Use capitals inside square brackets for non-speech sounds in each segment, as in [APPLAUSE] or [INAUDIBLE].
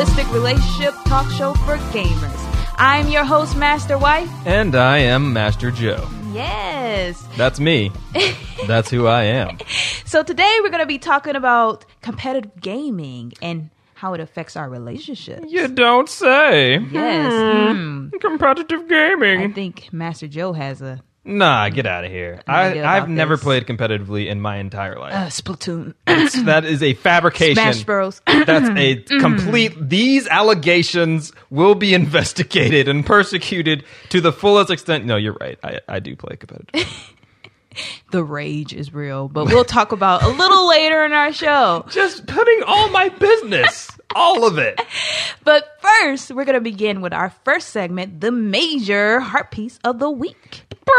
holistic relationship talk show for gamers. I'm your host, Master Wife. And I am Master Joe. Yes. That's me. [LAUGHS] That's who I am. So today we're going to be talking about competitive gaming and how it affects our relationships. You don't say. Yes. Hmm. Competitive gaming. I think Master Joe has a Nah, get out of here. I, idea I've never this. played competitively in my entire life. uh, Splatoon. [CLEARS THROAT] that is a fabrication. Smash Bros. [CLEARS THROAT] That's a [CLEARS THROAT] complete. These allegations will be [LAUGHS] investigated and persecuted to the fullest extent. No, you're right. I, I do play competitive. [LAUGHS] the rage is real, but we'll talk about a little later in our show. Just putting all my business, [LAUGHS] all of it. [LAUGHS] But first, we're going to begin with our first segment, the major heart piece of the week. [LAUGHS]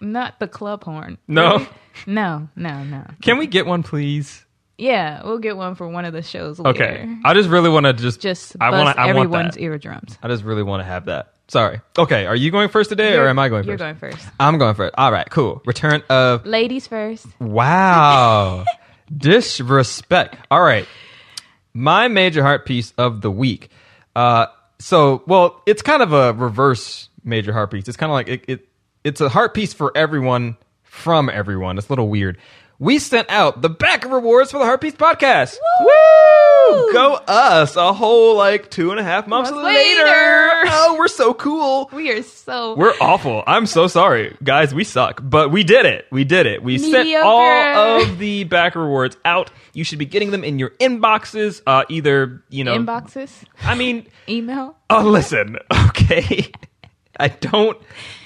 Not the club horn. No. No, no, no. Can we get one, please? Yeah, we'll get one for one of the shows Okay. I just really want to just. Just I bust want. I want everyone's that. eardrums. I just really want to have that. Sorry. Okay. Are you going first today, or You're- am I going You're first? going first. I'm going first. All right. Cool. Return of. Ladies first. Wow. [LAUGHS] Disrespect. All right. My major heart piece of the week. Uh, so, well, it's kind of a reverse major heart piece. It's kind of like it, it. It's a heart piece for everyone from everyone. It's a little weird. We sent out the back of rewards for the Heart Piece podcast. Woo! Go us! A whole like two and a half months later. later. Oh, we're so cool. We are so We're awful. I'm so sorry, guys. We suck, but we did it. We did it. We sent all of the back rewards out. You should be getting them in your inboxes. Uh, either you know, inboxes, I mean, email. oh, listen, [LAUGHS] okay. I don't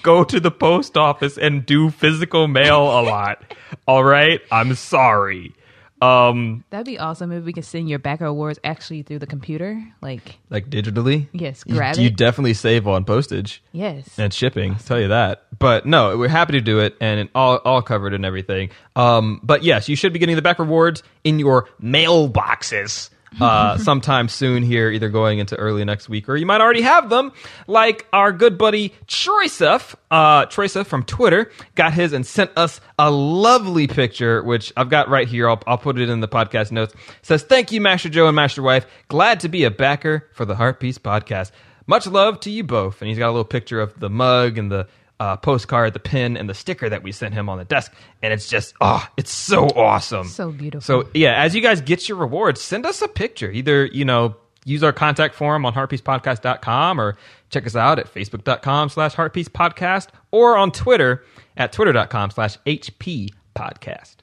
go to the post office and do physical mail a lot. All right, I'm sorry. Um, That'd be awesome if we could send your back awards actually through the computer. Like, like digitally. yes, You, grab you it. definitely save on postage. yes. and shipping. I'll tell you that. But no, we're happy to do it, and it all all covered and everything. Um, but yes, you should be getting the back rewards in your mailboxes. Uh, sometime soon here, either going into early next week, or you might already have them. Like our good buddy Troysef, uh, Troysef from Twitter, got his and sent us a lovely picture, which I've got right here. I'll, I'll put it in the podcast notes. says, "Thank you, Master Joe and Master Wife. Glad to be a backer for the Heart Piece podcast. Much love to you both." And he's got a little picture of the mug and the uh, postcard, the pin, and the sticker that we sent him on the desk. And it's just, oh, it's so awesome. So beautiful. So, yeah, as you guys get your rewards, send us a picture. Either, you know, use our contact form on heartpiecepodcast.com or check us out at facebook.com slash heartpiecepodcast or on Twitter at twitter.com slash HP podcast.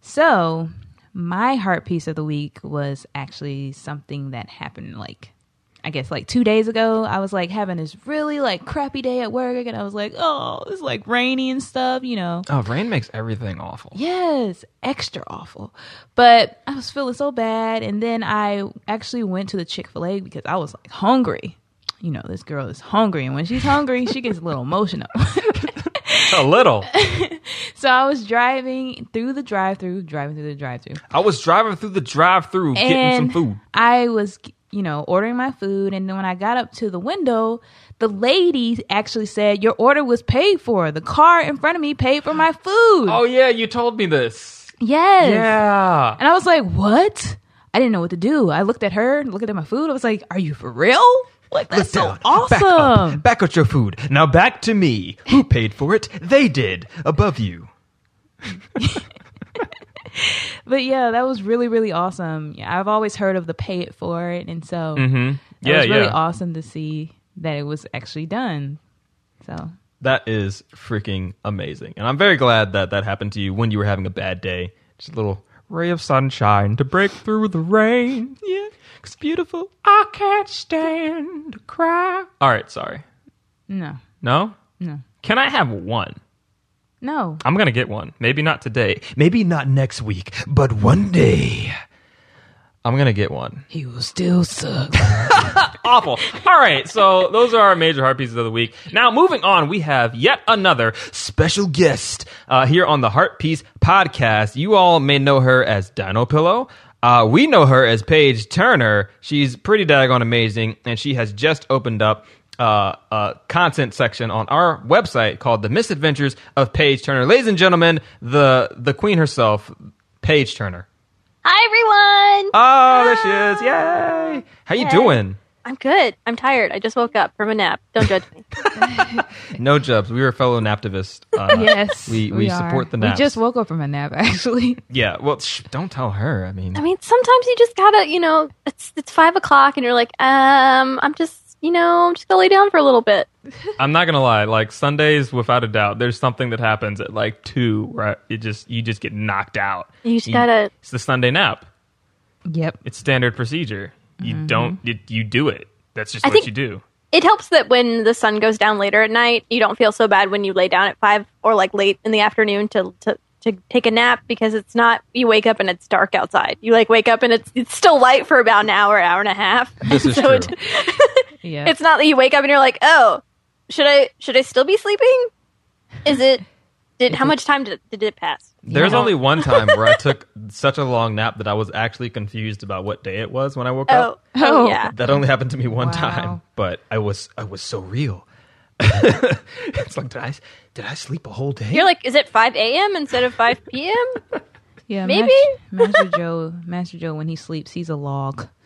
So, my heart piece of the week was actually something that happened like I guess like 2 days ago. I was like having this really like crappy day at work and I was like, "Oh, it's like rainy and stuff, you know." Oh, rain makes everything awful. Yes, extra awful. But I was feeling so bad and then I actually went to the Chick-fil-A because I was like hungry. You know, this girl is hungry and when she's hungry, she gets a little emotional. [LAUGHS] A little. [LAUGHS] so I was driving through the drive-through, driving through the drive-through. I was driving through the drive through getting some food. I was, you know, ordering my food, and then when I got up to the window, the lady actually said, "Your order was paid for. The car in front of me paid for my food." Oh, yeah, you told me this. yes. Yeah. And I was like, "What?" I didn't know what to do. I looked at her, looked at my food. I was like, "Are you for real?" Like that's so Down. awesome. Back up. Back at your food. Now back to me. Who paid for it? They did. Above you. [LAUGHS] [LAUGHS] But yeah, that was really really awesome. Yeah, I've always heard of the pay it for it, and so Mm-hmm. it Yeah, was really yeah. awesome to see that it was actually done. So That is freaking amazing. And I'm very glad that that happened to you when you were having a bad day. Just a little ray of sunshine to break through the rain. Yeah, it's beautiful. I can't stand to cry. All right, sorry. no, No? no, Can I have one? No. I'm going to get one. Maybe not today. Maybe not next week, but one day. I'm going to get one. He will still suck. [LAUGHS] awful. All right, so those are our major heart pieces of the week. Now, moving on, we have yet another special guest uh, here on the Heart Piece podcast. You all may know her as Dino Pillow. Uh, we know her as Paige Turner. She's pretty daggone amazing, and she has just opened up uh, a content section on our website called "The Misadventures of Paige Turner." Ladies and gentlemen, the the queen herself, Paige Turner. Hi everyone. Oh, there she is! Yay! How you Hey. doing? I'm good. I'm tired. I just woke up from a nap. Don't judge me. [LAUGHS] No jubs. We were fellow naptivists. Uh, [LAUGHS] Yes, we we, are. support the nap. We just woke up from a nap, [LAUGHS] actually. yeah. Well, shh, don't tell her. I mean, I mean, sometimes you just gotta, you know, it's it's five o'clock and you're like, um, I'm just, you know, I'm just gonna lay down for a little bit. [LAUGHS] I'm not gonna lie. Like Sundays, without a doubt, there's something that happens at like two, where it just you just get knocked out. You just gotta. It's the Sunday nap. Yep. It's standard procedure. You mm-hmm. don't. You, you do it. That's just I what think- you do. It helps that when the sun goes down later at night, you don't feel so bad when you lay down at five or like late in the afternoon to to. To take a nap because it's not you wake up and it's dark outside. You like wake up and it's it's still light for about an hour, hour and a half. This is [LAUGHS] So true. it- [LAUGHS] Yeah. It's not that you wake up and you're like, oh, should I should I still be sleeping? Is it did how much time did, did it pass? There's Yeah. only one time where I [LAUGHS] took such a long nap that I was actually confused about what day it was when I woke Oh, up. oh, yeah. That only happened to me one Wow. time, but I was I was so real. It's like did I did I sleep a whole day? You're like, is it five a.m. instead of five p.m.? yeah. maybe? Mas- Master Joe. Master Joe, when he sleeps, he's a log. [LAUGHS]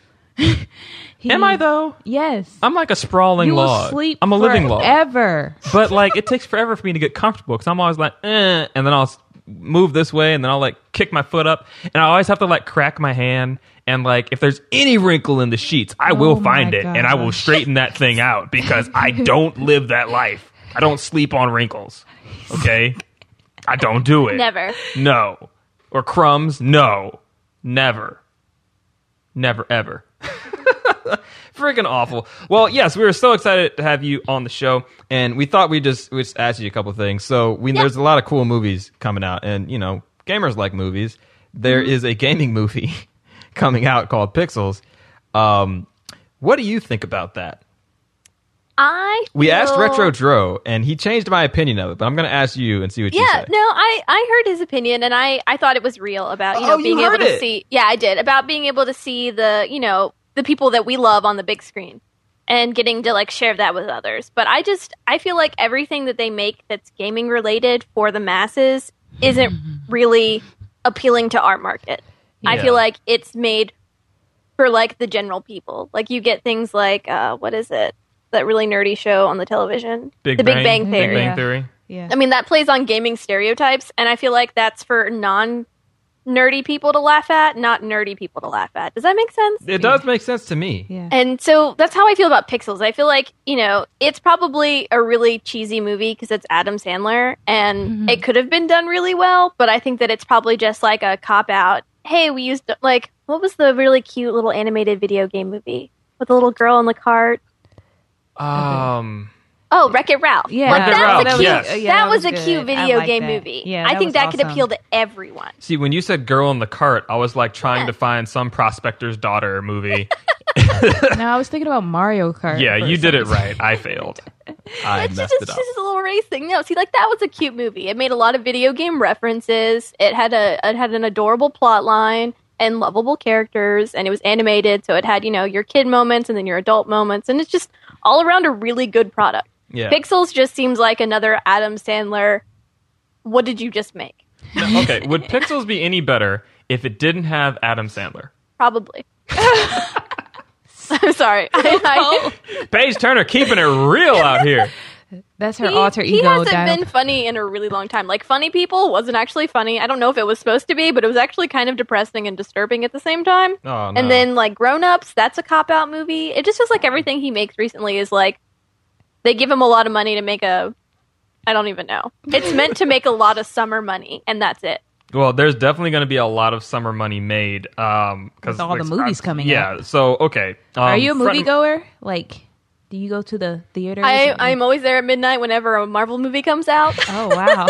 He- Am I though? Yes. I'm like a sprawling you will log. sleep. I'm a living log. Ever. But like it takes forever for me to get comfortable because I'm always like, eh, and then I'll s- move this way, and then I'll like kick my foot up, and I always have to like crack my hand, and like if there's any wrinkle in the sheets, I will Oh my find it, and I will straighten that thing out because I [LAUGHS] don't live that life. I don't sleep on wrinkles. Okay, I don't do it. Never. No. Or crumbs? No. Never. Never ever. [LAUGHS] Freaking awful. Well, yes, we were so excited to have you on the show, and we thought we'd just we'd just ask you a couple things. So we there's a lot of cool movies coming out, and you know, gamers like movies. There is a gaming movie [LAUGHS] coming out called Pixels. Um, what do you think about that? I We asked Retro Dro, and he changed my opinion of it, but I'm going to ask you and see what you think. Yeah, no, I I heard his opinion and I I thought it was real about you Oh, know you being heard able to see. Yeah, I did about being able to see the you know the people that we love on the big screen and getting to like share that with others. But I just I feel like everything that they make that's gaming related for the masses isn't really appealing to our market. I feel like it's made for like the general people. Like you get things like uh, what is it? That really nerdy show on the television, Big the Bang, Big Bang Big Theory. Yeah. Theory. Yeah. I mean, that plays on gaming stereotypes, and I feel like that's for non nerdy people to laugh at, not nerdy people to laugh at. Does that make sense? It does make sense to me. yeah. And so that's how I feel about Pixels. I feel like, you know, it's probably a really cheesy movie because it's Adam Sandler and it could have been done really well, but I think that it's probably just like a cop out. Hey, we used, like, what was the really cute little animated video game movie with the little girl in the cart? Um, Oh, Wreck It Ralph. Yeah, Like, Wreck-It that's Ralph, a cute, yes. uh, yeah, that was a good. cute video like game that. movie. Yeah, I think was that could appeal to everyone. see, when you said "girl in the cart," I was like trying Yeah. to find some prospector's daughter movie. [LAUGHS] no, I was thinking about Mario Kart. yeah, you did it right. I failed. [LAUGHS] I it's messed just, it it's up. just a little race thing. No, see, like that was a cute movie. It made a lot of video game references. It had a it had an adorable plot line and lovable characters, and it was animated, so it had you know your kid moments and then your adult moments, and it's just all around a really good product. Yeah. Pixels just seems like another Adam Sandler. What did you just make? No, okay, would Pixels be any better if it didn't have Adam Sandler? Probably. [LAUGHS] I'm sorry. [LAUGHS] Oh, I, I, Paige Turner keeping it real out here. That's her he, alter ego. he hasn't dialed- been funny in a really long time. Like Funny People wasn't actually funny. I don't know if it was supposed to be, but it was actually kind of depressing and disturbing at the same time. Oh no. And then like Grown Ups, that's a cop out movie. It just feels like everything he makes recently is like they give him a lot of money to make a I don't even know. It's meant to make a lot of summer money, and that's it. Well, there's definitely going to be a lot of summer money made um, because With all the movies coming Yeah. So okay. Um, Are you a front- moviegoer? Like, do you go to the theater? I, I'm always there at midnight whenever a Marvel movie comes out. [LAUGHS] Oh wow!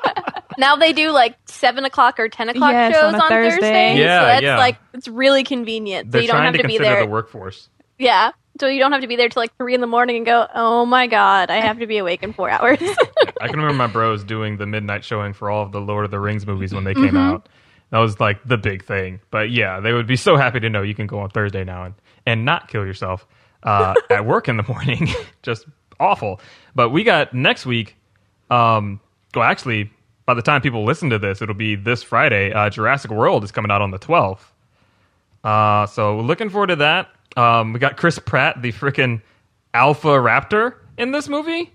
[LAUGHS] now they do like seven o'clock or ten o'clock Yes, shows on on, Thursday. Thursday. Yeah, so that's yeah. like it's really convenient. They're so you don't trying have to to, be consider there. the workforce. Yeah. So you don't have to be there till like three in the morning and go, oh my god, I have to be awake in four hours. [LAUGHS] I can remember my bros doing the midnight showing for all of the Lord of the Rings movies when they came Mm-hmm. out. That was like the big thing. But yeah, they would be so happy to know you can go on Thursday now and, and not kill yourself uh, at work in the morning. [LAUGHS] Just awful. But we got next week. Um, well, actually, by the time people listen to this, it'll be this Friday. Uh, Jurassic World is coming out on the 12th. Uh, so looking forward to that. Um, we got Chris Pratt, the freaking Alpha Raptor, in this movie.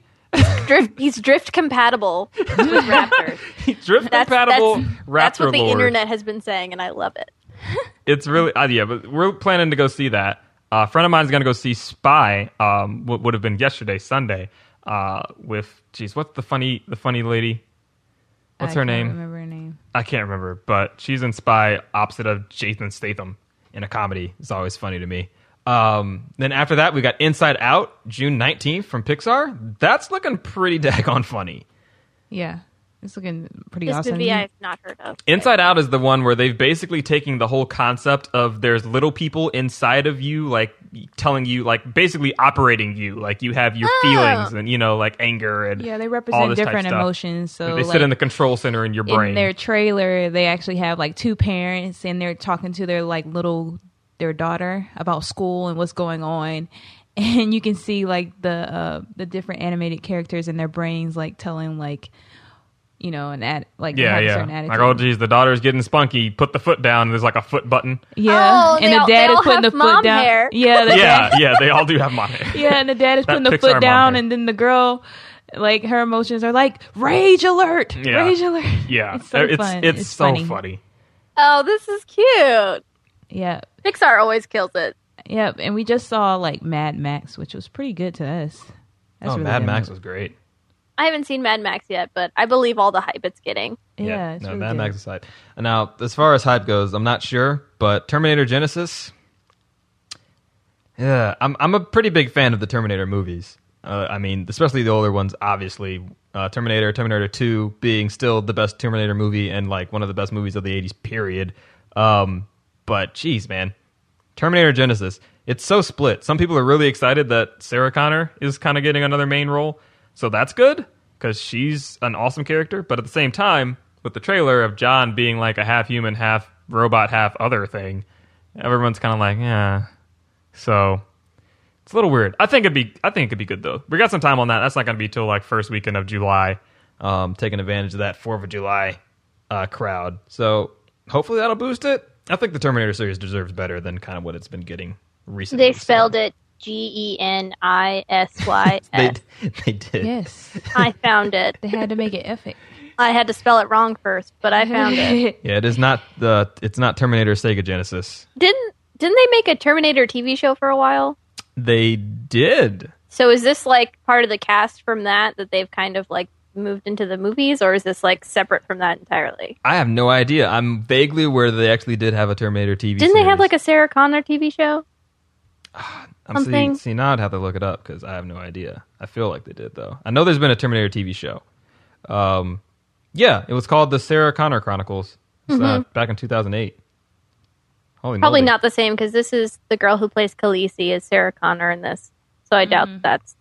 Drift, he's drift compatible with raptors. [LAUGHS] Drift That's, compatible that's, Raptor that's what the Lord. internet has been saying, and I love it. [LAUGHS] It's really uh, yeah, but we're planning to go see that. Uh, a friend of mine is going to go see Spy. Um, what would have been yesterday, Sunday. Uh, with geez, what's the funny the funny lady? What's I her can't name? Remember her name? I can't remember, but she's in Spy opposite of Jason Statham in a comedy. It's always funny to me. Um, then after that, we got Inside Out, June 19th from Pixar. That's looking pretty [LAUGHS] daggone funny. Yeah, it's looking pretty This awesome. movie I've not heard of. Inside Out is the one where they've basically taking the whole concept of there's little people inside of you, like telling you, like basically operating you, like you have your Oh. feelings and you know, like anger and yeah, they all represent this different emotions. So they like, sit in the control center in your brain. in their trailer, they actually have like two parents, and they're talking to their like little their daughter about school and what's going on. [LAUGHS] And you can see like the uh, the different animated characters in their brains, like telling like you know an ad like yeah, yeah. certain attitude. Like, oh, geez, the daughter's getting spunky. Put the foot down. And there's like a foot button. yeah, Oh, and the all- dad is putting the foot down. hair. Yeah, the [LAUGHS] Yeah, dad, yeah. They all do have mom hair. yeah, and the dad is putting the Pixar foot down, hair. and then the girl. Like her emotions are like rage alert, Yeah. rage alert. Yeah, [LAUGHS] it's so it's fun. it's, so funny. Oh, this is cute. Yeah, Pixar always kills it. Yep, and we just saw like Mad Max, which was pretty good to us. That's oh, really Mad good. Max was great. I haven't seen Mad Max yet, but I believe all the hype it's getting. Yeah, it's no, really Mad good. Max aside. Now, as far as hype goes, I'm not sure, but Terminator Genisys. Yeah, I'm I'm a pretty big fan of the Terminator movies. Uh, I mean, especially the older ones. Obviously, uh, Terminator, Terminator Two being still the best Terminator movie and like one of the best movies of the '80s. Period. Um, but geez, man, Terminator Genisys. It's so split. Some people are really excited that Sarah Connor is kind of getting another main role, so that's good because she's an awesome character. But at the same time, with the trailer of John being like a half human, half robot, half other thing, everyone's kind of like, yeah. So it's a little weird. I think it'd be. I think it could be good though. We got some time on that. That's not going to be till like first weekend of July. Um, taking advantage of that Fourth of July uh, crowd. So hopefully that'll boost it. I think the Terminator series deserves better than kind of what it's been getting recently. They spelled it G E N I S Y [LAUGHS] They they did. Yes, I found it. they had to make it epic. I had to spell it wrong first, but I found it. [LAUGHS] Yeah, it is not the. It's not Terminator Sega Genesis. Didn't didn't they make a Terminator TV show for a while? They did. So is this like part of the cast from that that they've kind of like moved into the movies, or is this like separate from that entirely? I have no idea. I'm vaguely aware that they actually did have a Terminator TV. Show. Didn't they have like a Sarah Connor TV show? [SIGHS] I'm something? See, see, now I'd have to look it up because I have no idea. I feel like they did though. I know there's been a Terminator TV show. Um, yeah, it was called the Sarah Connor Chronicles. It's, uh, back in 2008. Holy Mm-hmm. Probably moly. not the same because this is the girl who plays Khaleesi is Sarah Connor in this. So I doubt that that's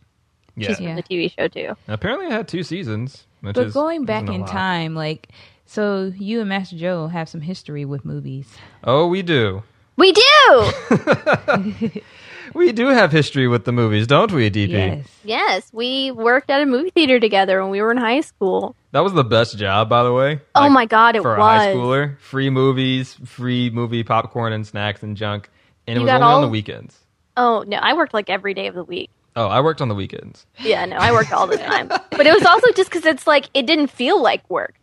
Yeah. she's from the TV show too. Apparently, it had two seasons. Which But is, going back in lot. time, like, so you and Master Joe have some history with movies. Oh, we do. We do. [LAUGHS] [LAUGHS] We do have history with the movies, don't we, DP? Yes. yes, we worked at a movie theater together when we were in high school. That was the best job, by the way. Oh Like, my God, it for a high schooler, free movies, free movie popcorn and snacks and junk, and it was got only on the weekends. Oh no, I worked like every day of the week. Oh, I worked on the weekends. Yeah, no, I worked all the time. But it was also just because it's like it didn't feel like work.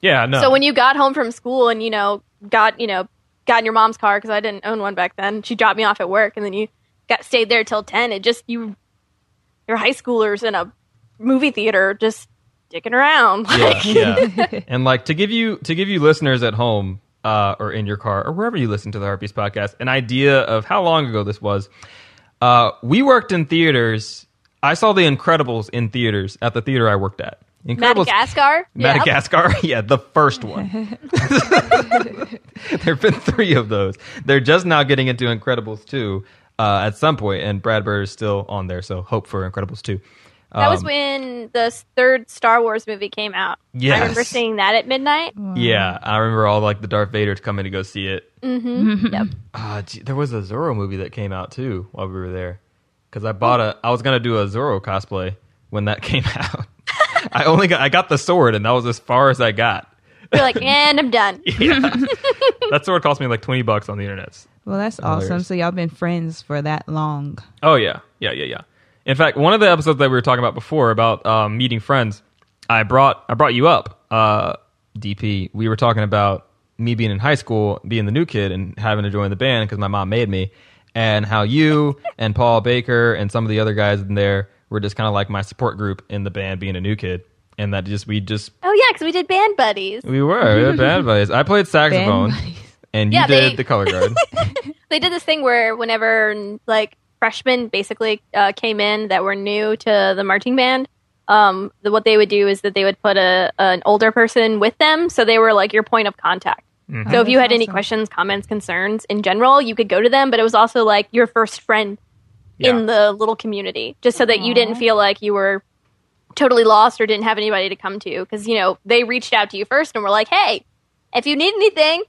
Yeah, no. So when you got home from school and you know got you know got in your mom's car because I didn't own one back then, she dropped me off at work, and then you got stayed there till ten. It just you, you're high schoolers in a movie theater just dicking around. Like, yeah, yeah. and like to give you to give you listeners at home uh, or in your car or wherever you listen to the Heart Piece podcast an idea of how long ago this was. Uh, we worked in theaters. I saw The Incredibles in theaters at the theater I worked at. Incredibles, Madagascar. Yeah. Madagascar, [LAUGHS] yeah, the first one. [LAUGHS] [LAUGHS] there have been three of those. They're just now getting into Incredibles 2 uh, at some point, and Brad Bird is still on there, so hope for Incredibles 2. That was Um, when the third Star Wars movie came out. Yes. I remember seeing that at midnight. Yeah, I remember all like the Darth Vader coming to go see it. Mm-hmm. [LAUGHS] yep. Uh, gee, there was a Zorro movie that came out too while we were there. Because I bought a, I was gonna do a Zorro cosplay when that [LAUGHS] came out. I only got I got the sword, and that was as far as I got. You're like, [LAUGHS] and I'm done. Yeah, that sword cost me like twenty bucks on the internet. Well, that's awesome. So y'all been friends for that long. Oh yeah, yeah, yeah, yeah. In fact, one of the episodes that we were talking about before about um, meeting friends, I brought I brought you up, uh, DP. We were talking about me being in high school, being the new kid, and having to join the band because my mom made me, and how you [LAUGHS] and Paul Baker and some of the other guys in there were just kind of like my support group in the band, being a new kid, and that just we just Oh yeah, because we did band buddies. we were we were band [LAUGHS] buddies. I played saxophone, and you Yeah, did they- the color guard. [LAUGHS] They did this thing where whenever like freshmen basically uh, came in that were new to the marching band, um, the, what they would do is that they would put a an older person with them, so they were like your point of contact. Mm-hmm. So if you Oh, had that's any questions, comments, concerns in general, you could go to them, but it was also like your first friend Yeah. in the little community, just so that you didn't feel like you were totally lost or didn't have anybody to come to. Because, you know, they reached out to you first and were like, hey, if you need anything,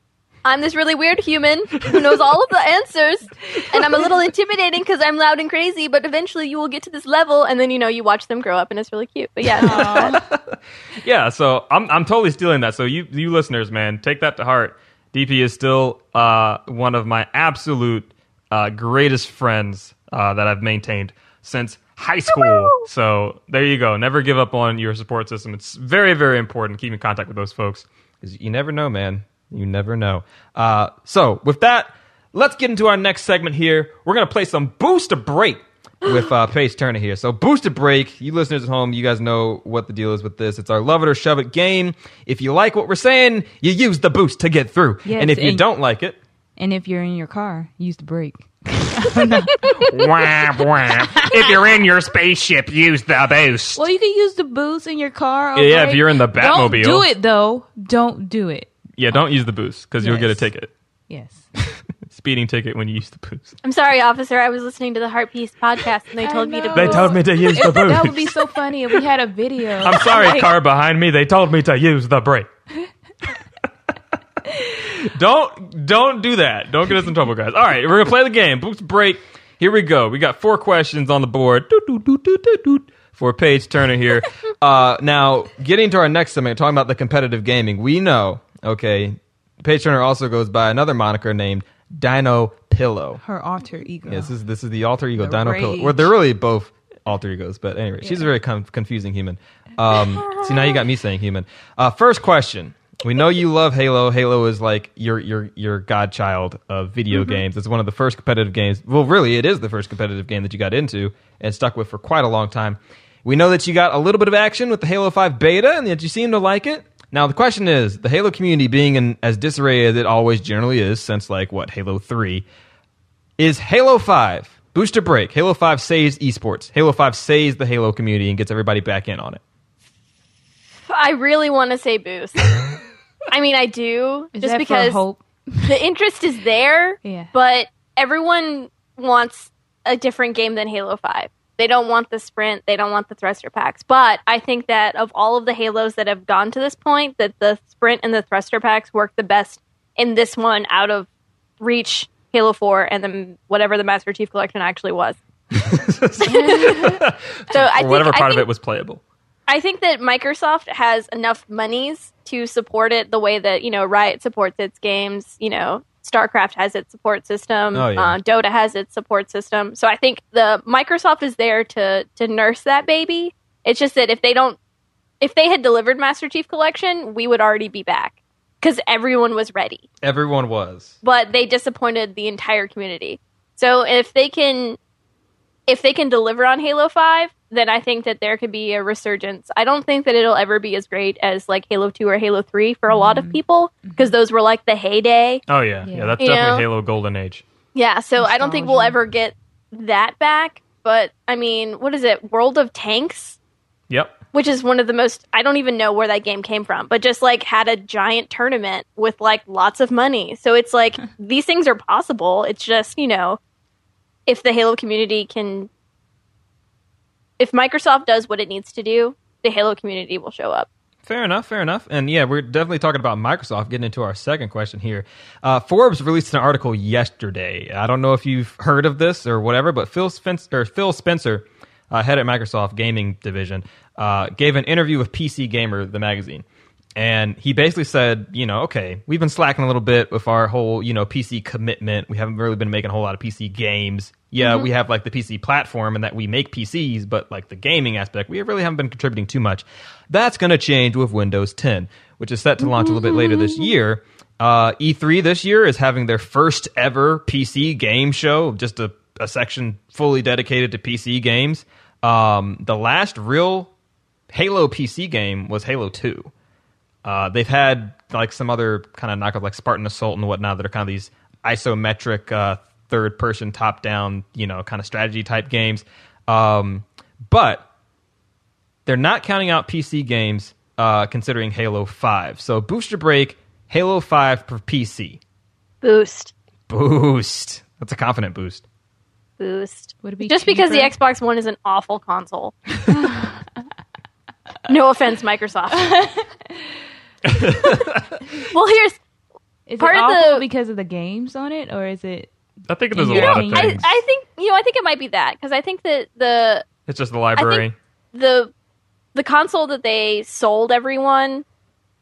I'm this really weird human who knows all of the answers, and I'm a little intimidating because I'm loud and crazy, but eventually you will get to this level, and then, you know, you watch them grow up, and it's really cute. But yeah, [LAUGHS] Yeah, so I'm I'm totally stealing that. So you you listeners, man, take that to heart. DP is still uh, one of my absolute uh, greatest friends uh, that I've maintained since high school. So there you go. Never give up on your support system. It's very very important. Keep in contact with those folks because you never know, man. You never know. Uh, so with that, let's get into our next segment here. We're gonna play some boost a break with uh, Paige Turner here. So, Boost a Break, you listeners at home, you guys know what the deal is with this. It's our love it or shove it game. If you like what we're saying, you use the boost to get through. Yes, and if you and- don't like it, And if you're in your car, use the brake. [LAUGHS] [LAUGHS] wah, wah. If you're in your spaceship, use the boost. Well, you can use the boost in your car. or Yeah, if you're in the Batmobile. Don't Batmobile. do it though. Don't do it. Yeah, don't use the boost because you'll get a Yes. ticket. Yes. [LAUGHS] Speeding ticket when you use the boost. I'm sorry, officer. I was listening to the Heart Piece podcast, and they I told me to. know. They told me to use the boost. [LAUGHS] that would be so funny if we had a video. [LAUGHS] I'm sorry, Like, car behind me. They told me to use the brake. don't don't do that. Don't get us in trouble, guys. All right, we're gonna play the game. Boost break. Here we go. We got four questions on the board. Doot, doot, doot, doot, doot, doot, For Paige Turner here. uh, now, getting to our next segment, talking about the competitive gaming. We know, okay, Paige Turner also goes by another moniker named Dino Pillow. her alter ego. Yes, this is this is the alter ego, The Dino rage. Pillow. Well, they're really both alter egos, but anyway, she's a very con- confusing human. Um, see, now you got me saying human. Uh, first question. We know you love Halo. Halo is like your your your godchild of video Mm-hmm. games. It's one of the first competitive games. Well, really, it is the first competitive game that you got into and stuck with for quite a long time. We know that you got a little bit of action with the Halo 5 beta and that you seem to like it. Now, the question is the Halo community being in as disarray as it always generally is since, like, what, Halo 3, is Halo 5 booster break. Halo 5 saves esports. Halo 5 saves the Halo community and gets everybody back in on it. I really want to say boost. [LAUGHS] I mean, I do, Is just because hope? the interest is there. Yeah. But everyone wants a different game than Halo 5. They don't want the sprint, they don't want the thruster packs. But I think that of all of the Halos that have gone to this point, that the sprint and the thruster packs work the best in this one out of Reach, Halo 4, and then whatever the Master Chief Collection actually was. [LAUGHS] so I think, whatever part of it was playable. I think that Microsoft has enough monies to support it the way that you know Riot supports its games. You know, StarCraft has its support system. Oh, yeah. uh, Dota has its support system. So I think the Microsoft is there to to nurse that baby. It's just that if they don't, if they had delivered Master Chief Collection, we would already be back because everyone was ready. Everyone was. But they disappointed the entire community. So if they can, if they can deliver on Halo Five, then I think that there could be a resurgence. I don't think that it'll ever be as great as like Halo Two or Halo Three for a lot of mm-hmm. people mm-hmm. because those were like the heyday. Oh, yeah. Yeah. Yeah, that's You definitely know? Halo Golden Age. Yeah, so I don't think we'll ever get that back. But I mean, what is it? World of Tanks, Yep. which is one of the most I don't even know where that game came from, but just like had a giant tournament with like lots of money. So it's like [LAUGHS] these things are possible. It's just, you know, if the Halo community can if Microsoft does what it needs to do, the Halo community will show up. Fair enough, fair enough. And yeah, we're definitely talking about Microsoft, getting into our second question here. Uh, Forbes released an article yesterday. I don't know if you've heard of this or whatever, but Phil Spencer, Phil Spencer uh, head at Microsoft Gaming Division, uh, gave an interview with PC Gamer, the magazine. And he basically said, you know, okay, we've been slacking a little bit with our whole, you know, PC commitment. We haven't really been making a whole lot of PC games. Yeah, we have like the PC platform and that we make PCs, but like the gaming aspect, we really haven't been contributing too much. That's going to change with Windows 10, which is set to launch a little bit later this year. Uh, E3 this year is having their first ever PC game show, just a, a section fully dedicated to PC games. Um, the last real Halo PC game was Halo 2. Uh, they've had like some other kind of knockoff like Spartan Assault and whatnot that are kind of these isometric uh, third person top down, you know, kind of strategy type games. Um, but they're not counting out PC games uh, considering Halo 5. So Booster Break, Halo 5 for PC. Boost. Boost. That's a confident boost. Boost. Would it be Just because the? Xbox One is an awful console. [LAUGHS] no offense, Microsoft. [LAUGHS] [LAUGHS] well, here's Is part it of awful the- because of the games on it, or is it? I think there's a You lot know, of I, things. I think you know I think it might be that because I think that the it's just the library. the the console that they sold everyone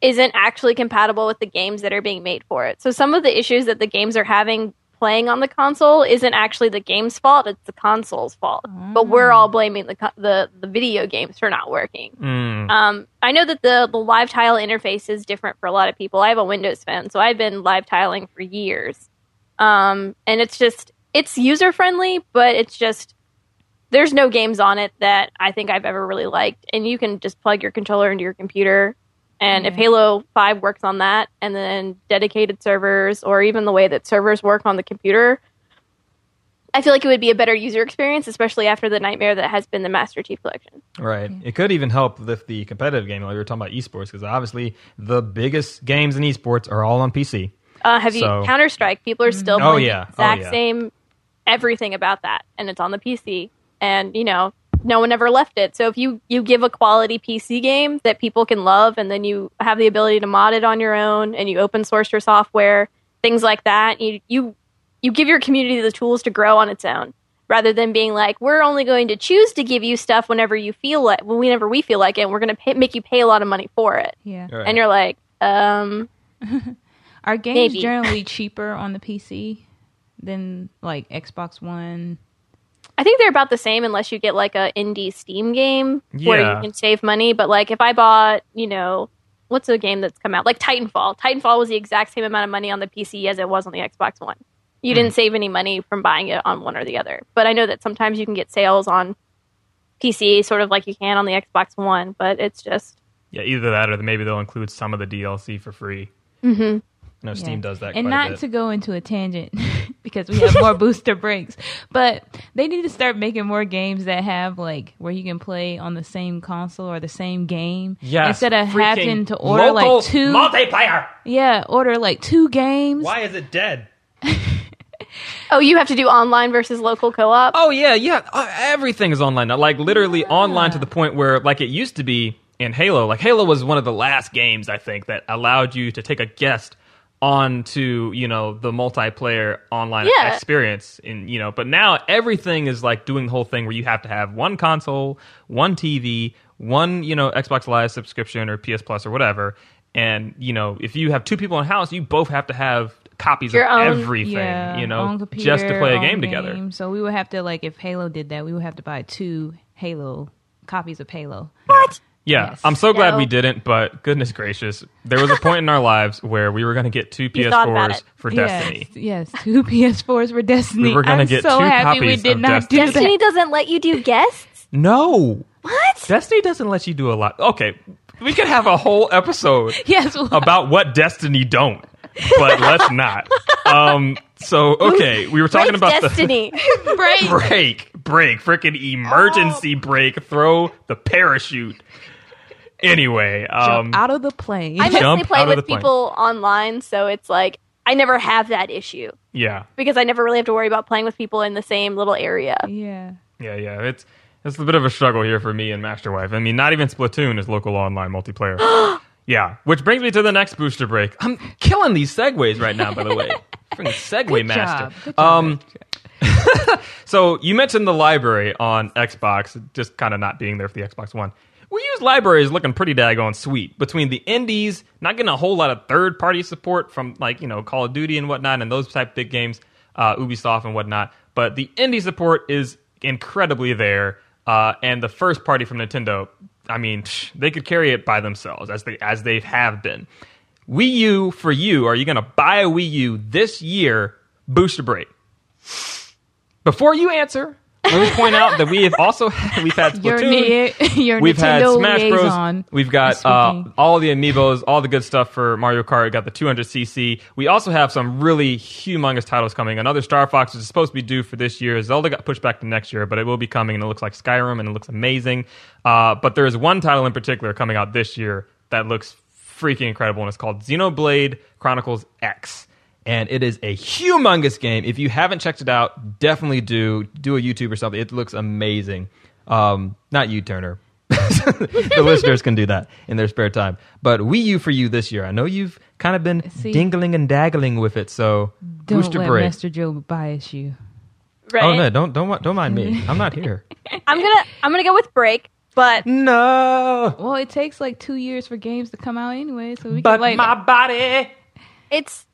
isn't actually compatible with the games that are being made for it. So some of the issues that the games are having playing on the console isn't actually the game's fault; it's the console's fault. But we're all blaming the the the video games for not working. Mm. Um, I know that the the live tile interface is different for a lot of people. I have a Windows phone, so I've been live tiling for years, um, and it's just it's user friendly, but it's just there's no games on it that I think I've ever really liked, and you can just plug your controller into your computer. And if Halo 5 works on that, and then dedicated servers, or even the way that servers work on the computer, I feel like it would be a better user experience, especially after the nightmare that has been the Master Chief Collection. Right. It could even help lift the competitive game. Like we were talking about esports, because obviously the biggest games in esports are all on PC. Uh, have you Counter Strike? People are still Oh, playing yeah. the Oh, exact yeah. same everything about that, and it's on the PC. And you know, no one ever left it. So if you you give a quality PC game that people can love, and then you have the ability to mod it on your own, and you open source your software, things like that, you you you give your community the tools to grow on its own. Rather than being like, we're only going to choose to give you stuff whenever you feel like, whenever we feel like it, and we're going to pay, make you pay a lot of money for it. Yeah. Right. And you're like, um, [LAUGHS] Are games Maybe. generally cheaper on the PC than like Xbox One? I think they're about the same unless you get like a indie Steam game where you can save money. But like if I bought, you know, what's a game that's come out like Titanfall? Titanfall was the exact same amount of money on the PC as it was on the Xbox One. You Hmm. didn't save any money from buying it on one or the other. But I know that sometimes you can get sales on PC, sort of like you can on the Xbox One. But it's just Yeah, either that or maybe they'll include some of the DLC for free. No, Steam does that. And quite a not bit. to go into a tangent [LAUGHS] because we have more [LAUGHS] booster breaks, but they need to start making more games that have like where you can play on the same console or the same game. Yes, Instead of having to order local like two Multiplayer! Yeah, order like two games. Why is it dead? [LAUGHS] oh, you have to do online versus local co-op. Oh yeah, yeah. Uh, everything is online now. Like literally online to the point where like it used to be in Halo. Like Halo was one of the last games I think that allowed you to take a guest onto you know the multiplayer online Yeah. experience in you know but now everything is like doing the whole thing where you have to have one console one tv one you know xbox live subscription or ps plus or whatever and you know if you have two people in a house you both have to have copies Your of own- everything yeah, you know computer, just to play a on game together. So we would have to like if Halo did that, we would have to buy two Halo copies of Halo. What? Yeah, Yes. I'm so glad No. we didn't, but goodness gracious, there was a point in our lives where we were going to get two [LAUGHS] You thought about PS4s it. for Destiny. Yes, yes, two [LAUGHS] PS4s for Destiny. We were gonna I'm get so two happy we copies did of not do Destiny. Destiny doesn't let you do guests. No, What? Destiny doesn't let you do a lot. Okay, we could have a whole episode [LAUGHS] Yes, well, about what Destiny don't, but let's not. Um, so okay, we were talking Break about Destiny. break. the break, break, freaking emergency break, throw the parachute. Anyway, um, Jump out of the plane. I mostly Jump play out of with the plane. people online, so it's like I never have that issue yeah, because I never really have to worry about playing with people in the same little area. yeah. Yeah, yeah. It's it's a bit of a struggle here for me and Master Wife. I mean, not even Splatoon is local online multiplayer. [GASPS] yeah. Which brings me to the next booster break. I'm killing these segues right now, by the way. [LAUGHS] Freaking segue Good master. job. Good job, um, [LAUGHS] So you mentioned the library on Xbox, just kind of not being there for the Xbox One. Wii U's libraries looking pretty daggone sweet between the indies, not getting a whole lot of third party support from like you know Call of Duty and whatnot, and those type big games, uh, Ubisoft and whatnot. But the indie support is incredibly there, uh, and the first party from Nintendo. I mean, they could carry it by themselves as they as they have been. Wii U for you. Are you going to buy a Wii U this year? Booster break. Before you answer, let me point out that we have also [LAUGHS] we've had Splatoon. ne- [LAUGHS] your We've had Smash liaison. Bros. We've got uh, all the amiibos, all the good stuff for Mario Kart. We got the 200cc. We also have some really humongous titles coming. Another Star Fox is supposed to be due for this year. Zelda got pushed back to next year, but it will be coming, and it looks like Skyrim, and it looks amazing. Uh, but there is one title in particular coming out this year that looks freaking incredible, and it's called Xenoblade Chronicles X and it is a humongous game. If you haven't checked it out, definitely do. Do a YouTube or something. It looks amazing. Um, not you, Turner. [LAUGHS] the listeners can do that in their spare time. But Wii U for you this year. I know you've kind of been See- dingling and daggling with it. So Don't booster let break. Master Joe bias you. Right. Oh no! Don't don't don't mind me. I'm not here. [LAUGHS] I'm gonna I'm gonna go with break, but no. Well, it takes like two years for games to come out anyway, so we But can like. my body. it's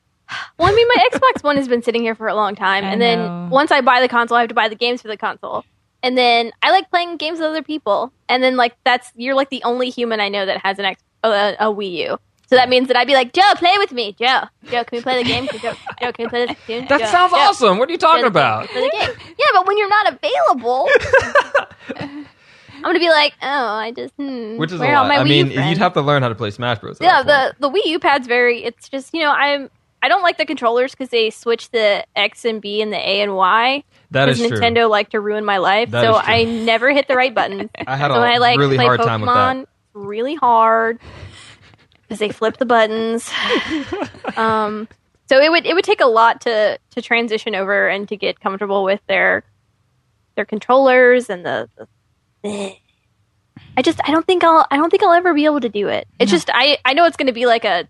well, I mean, my Xbox One has been sitting here for a long time, I and then know. once I buy the console, I have to buy the games for the console, and then I like playing games with other people, and then like that's you're like the only human I know that has an X a, a Wii U. So that means that I'd be like, Joe, play with me. Joe, Joe, can we play the game? Joe, Joe can we play this tune? That Joe, sounds Joe, awesome. What are you talking play about? play the game. Yeah, but when you're not available, I'm gonna be like, oh, I just hmm, Which is where a lot. my I Wii mean, U you'd have to learn how to play Smash Bros. yeah that the the wii u pad's very it's just you know i'm i don't like the controllers because they switch the x and b and the a and y That is because true. nintendo like to ruin my life That so i [LAUGHS] never hit the right button. I had so a when i like really play hard pokemon time with that. really hard because they flip the buttons [LAUGHS] um so it would it would take a lot to to transition over and to get comfortable with their their controllers and the, the I just I don't think I'll I don't think I'll ever be able to do it. It's just I I know it's going to be like a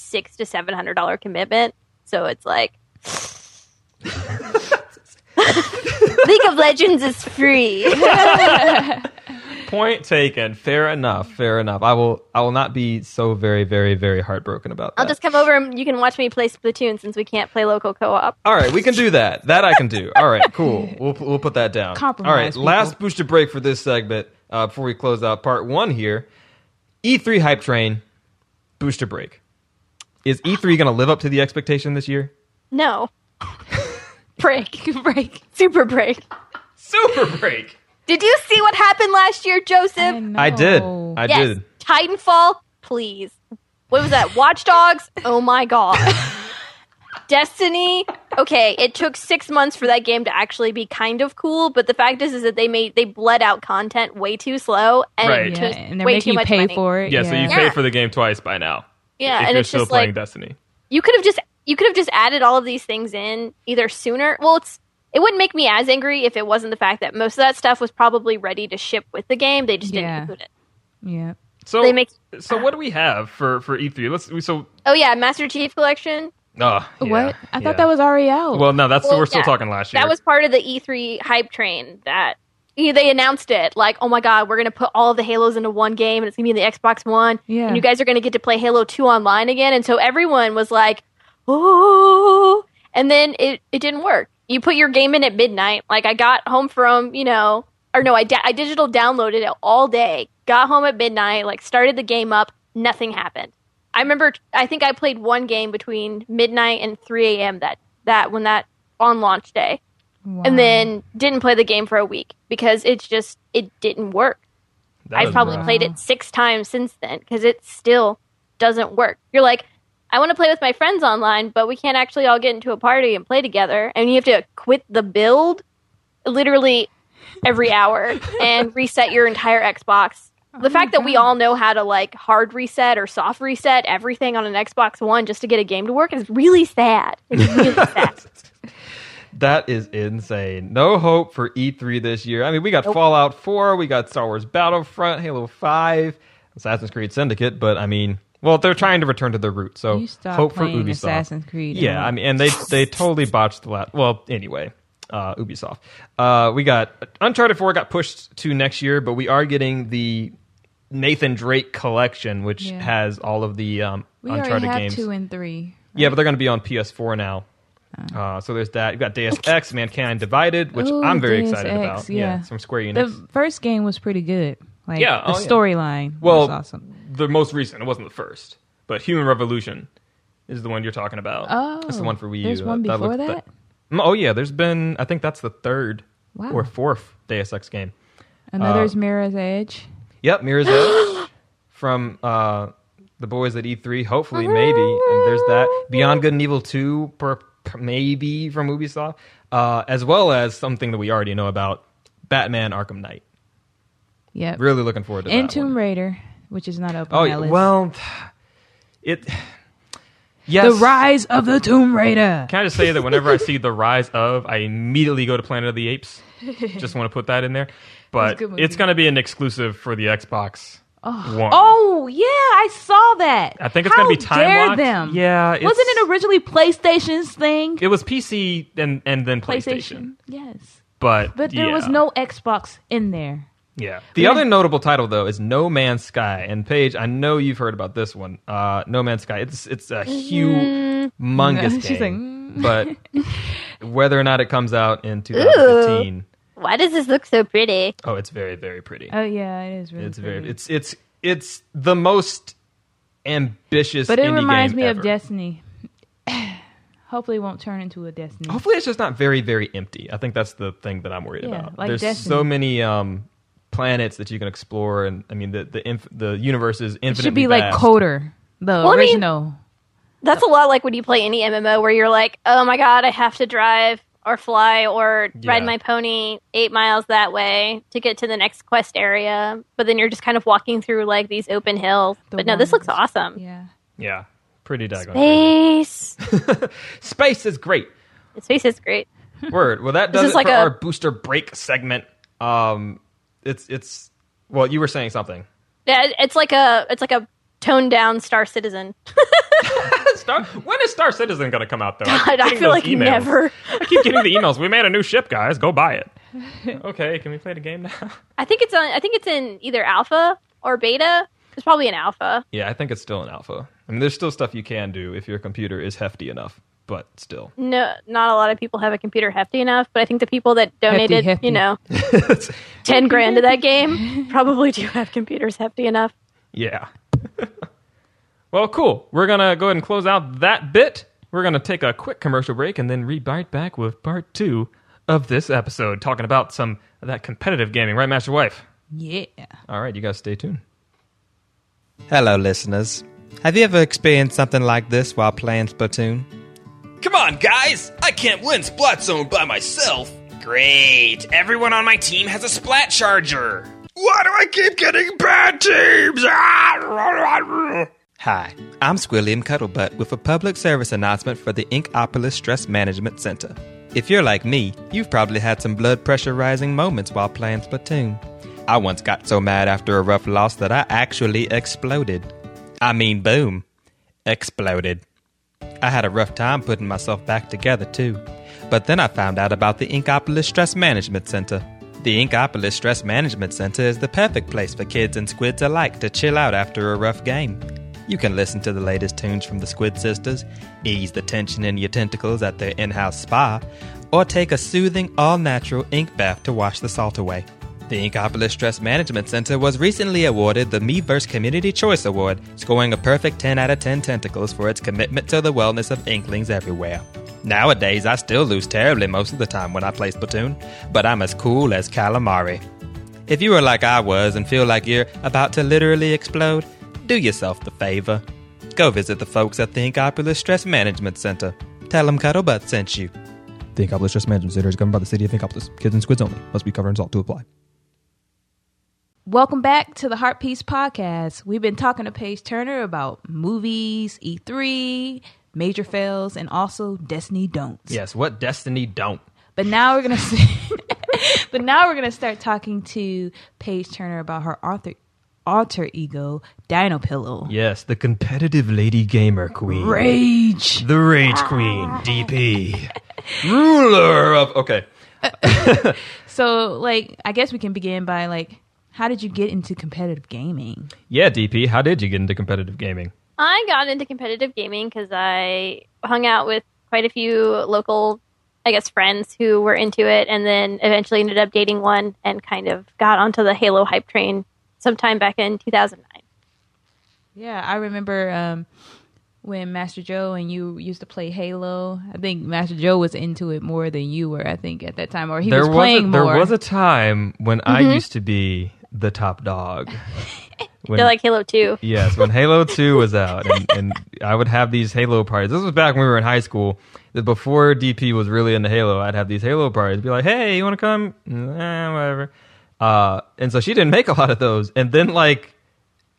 six to seven hundred dollar commitment. So it's like [LAUGHS] League of Legends is free. [LAUGHS] Point taken. Fair enough. Fair enough. I will. I will not be so very, very, very heartbroken about that. I'll just come over and you can watch me play Splatoon since we can't play local co op. All right, we can do that. That I can do. All right, cool. We'll we'll put that down. Compromise, All right, people. last booster break for this segment uh, before we close out part one here. E3 hype train booster break. Is E3 going to live up to the expectation this year? No. [LAUGHS] break. [LAUGHS] break. Super break. Super break. Did you see what happened last year, Joseph? I did. I yes. did. Titanfall, please. What was that? Watch Dogs? Oh my god. [LAUGHS] Destiny. Okay, it took six months for that game to actually be kind of cool, but the fact is, is that they made they bled out content way too slow, and Right. it yeah, and they're way making too you much pay money. for it. Yeah, so you Yeah. pay for the game twice by now. Yeah, if and you're it's still just playing like Destiny. you could have just you could have just added all of these things in either sooner. Well, it's it wouldn't make me as angry if it wasn't the fact that most of that stuff was probably ready to ship with the game. They just didn't include it. Yeah. So They make- so what do we have for for E3? Let's we so Oh yeah, Master Chief Collection. uh, What? I thought that was already out. Well, no, that's Well, we're still yeah, talking last year. That was part of the E3 hype train that you know, they announced it like, oh my god, we're gonna put all of the Halos into one game and it's gonna be in the Xbox One. Yeah. And you guys are gonna get to play Halo 2 online again. And so everyone was like, oh and then it, it didn't work. You put your game in at midnight. Like I got home from, you know, or no, I, da- I digital downloaded it all day, got home at midnight, like started the game up, nothing happened. I remember I think I played one game between midnight and 3 a.m. that that when that on launch day Wow. and then didn't play the game for a week because it's just it didn't work. That I've probably rough. played it six times since then because it still doesn't work. You're like, I want to play with my friends online, but we can't actually all get into a party and play together, and you have to quit the build literally every hour [LAUGHS] and reset your entire Xbox. Oh the fact that we all know how to like hard reset or soft reset everything on an Xbox One just to get a game to work is really sad. It's really [LAUGHS] sad. That is insane. No hope for E3 this year. I mean, we got Fallout 4, we got Star Wars Battlefront, Halo 5, Assassin's Creed Syndicate, but I mean, well, they're trying to return to their roots. So hope for Ubisoft. Assassin's Creed. Yeah, I mean, and they they totally botched the last. Well, anyway, uh, Ubisoft. Uh, we got Uncharted 4 got pushed to next year, but we are getting the Nathan Drake collection, which Yeah. has all of the um, We already Uncharted have games. two and three. Yeah, but they're going to be on PS4 now. Uh, so there's that. You've got Deus Ex, Mankind Divided, which Ooh, I'm very Deus excited Ex, about. yeah. it's from Square Enix. The first game was pretty good. Like Yeah, the oh, yeah. storyline well, was awesome. the most recent. It wasn't the first, but Human Revolution is the one you're talking about. Oh, that's the one for Wii U. there's one That before looked- that? Mm, Oh yeah, there's been. I think that's the third Wow. or fourth Deus Ex game. Another's uh, Mirror's Edge. Yep, Mirror's [GASPS] Edge from uh, the boys at E3. Hopefully, maybe. And there's that Beyond Good and Evil 2, per, per- maybe from Ubisoft, uh, as well as something that we already know about, Batman: Arkham Knight. Yeah, Really looking forward to and that. Tomb one. Raider, which is not open Oh well, it. Yes. the Rise of the Tomb Raider. Can I just say that whenever I see the rise of, I immediately go to Planet of the Apes. [LAUGHS] just want to put that in there. But it's going to be an exclusive for the Xbox One. Oh yeah, I saw that. I think it's How gonna be time dare locked. them? Yeah, it's- wasn't it originally PlayStation's thing? It was PC and and then PlayStation, yes, but but there was no Xbox in there. Yeah. The other notable title though is No Man's Sky. And Paige, I know you've heard about this one. Uh, no Man's Sky. It's it's a humongous Mm-hmm. [LAUGHS] She's game, like, mm. but [LAUGHS] whether or not it comes out in 2015, Why does this look so pretty? oh, it's very very pretty. Oh yeah, it is really. it's very it's it's it's the most ambitious. But it indie reminds game me of. Destiny. [CLEARS THROAT] Hopefully, it won't turn into a Destiny. Hopefully, it's just not very, very empty. I think that's the thing that I'm worried Yeah, about. like There's Destiny. so many um, planets that you can explore, and I mean, the the inf- the universe is infinite. it should be like. Coder, the I mean- original. That's a lot like when you play any MMO where you're like, oh my god, I have to drive or fly or Yeah. ride my pony eight miles that way to get to the next quest area. But then you're just kind of walking through like these open hills. The but no, this looks awesome. Yeah. Yeah, pretty daggone crazy. Space. [LAUGHS] Space is great. Space is great. [LAUGHS] Word. Well, that does is it like for a- our booster break segment. Um, it's it's well, you were saying something. Yeah, it's like a it's like a toned down Star Citizen. [LAUGHS] Star, when is Star Citizen going to come out though? keep I, I feel like emails. never. I keep getting the emails. We made a new ship, guys. Go buy it. [LAUGHS] okay, can we play the game now? I think it's on. I think it's in either alpha or beta. It's probably an alpha. Yeah, I think it's still an alpha. I mean, there's still stuff you can do if your computer is hefty enough, but still. No, not a lot of people have a computer hefty enough, but I think the people that donated, hefty. you know, [LAUGHS] ten grand to that [LAUGHS] game probably do have computers hefty enough. yeah. Well, cool. We're going to go ahead and close out that bit. We're going to take a quick commercial break and then be right back with part two of this episode, talking about some of that competitive gaming. Right, Master Wife? Yeah. All right, you guys stay tuned. Hello, listeners. Have you ever experienced something like this while playing Splatoon? Come on, guys! I can't win Splat Zone by myself. Great! Everyone on my team has a Splat Charger. Why do I keep getting bad teams? Ah! Hi, I'm Squilliam Cuddlebutt with a public service announcement for the Inkopolis Stress Management Center. If you're like me, you've probably had some blood pressure rising moments while playing Splatoon. I once got so mad after a rough loss that I actually exploded. I mean, boom, exploded. I had a rough time putting myself back together, too. But then I found out about the Inkopolis Stress Management Center. The Inkopolis Stress Management Center is the perfect place for kids and squids alike to chill out after a rough game. You can listen to the latest tunes from the Squid Sisters, ease the tension in your tentacles at their in house spa, or take a soothing, all natural ink bath to wash the salt away. The Inkopolis Stress Management Center was recently awarded the Miiverse Community Choice Award, scoring a perfect 10 out of 10 tentacles for its commitment to the wellness of Inklings everywhere. Nowadays, I still lose terribly most of the time when I play Splatoon, but I'm as cool as calamari. If you are like I was and feel like you're about to literally explode, do yourself the favor. Go visit the folks at the Inkopolis Stress Management Center. Tell them Cuddlebutt sent you. The Inkopolis Stress Management Center is governed by the City of Inkopolis. Kids and squids only. Must be covered in salt to apply. Welcome back to the Heart Piece Podcast. We've been talking to Paige Turner about movies, E3, major fails, and also Destiny don'ts. Yes, what Destiny don't. But now we're gonna see, [LAUGHS] but now we're gonna start talking to Paige Turner about her alter alter ego, Dino Pillow. Yes, the competitive lady gamer queen. Rage. The Rage Queen, DP. [LAUGHS] Ruler of. Okay. [LAUGHS] So, like, I guess we can begin by like, how did you get into competitive gaming? Yeah, DP, how did you get into competitive gaming? I got into competitive gaming because I hung out with quite a few local, I guess, friends who were into it, and then eventually ended up dating one and kind of got onto the Halo hype train sometime back in 2009. Yeah, I remember um, when Master Joe and you used to play Halo. I think Master Joe was into it more than you were. I think at that time, or he there was was playing a, there more. was a time when I used to be the top dog. [LAUGHS] When, They're like Halo 2. yes, when Halo [LAUGHS] Two was out, and, and I would have these Halo parties. This was back when we were in high school. Before DP was really into Halo, I'd have these Halo parties. Be like, "Hey, you want to come? Eh, whatever." Uh, and so she didn't make a lot of those. And then, like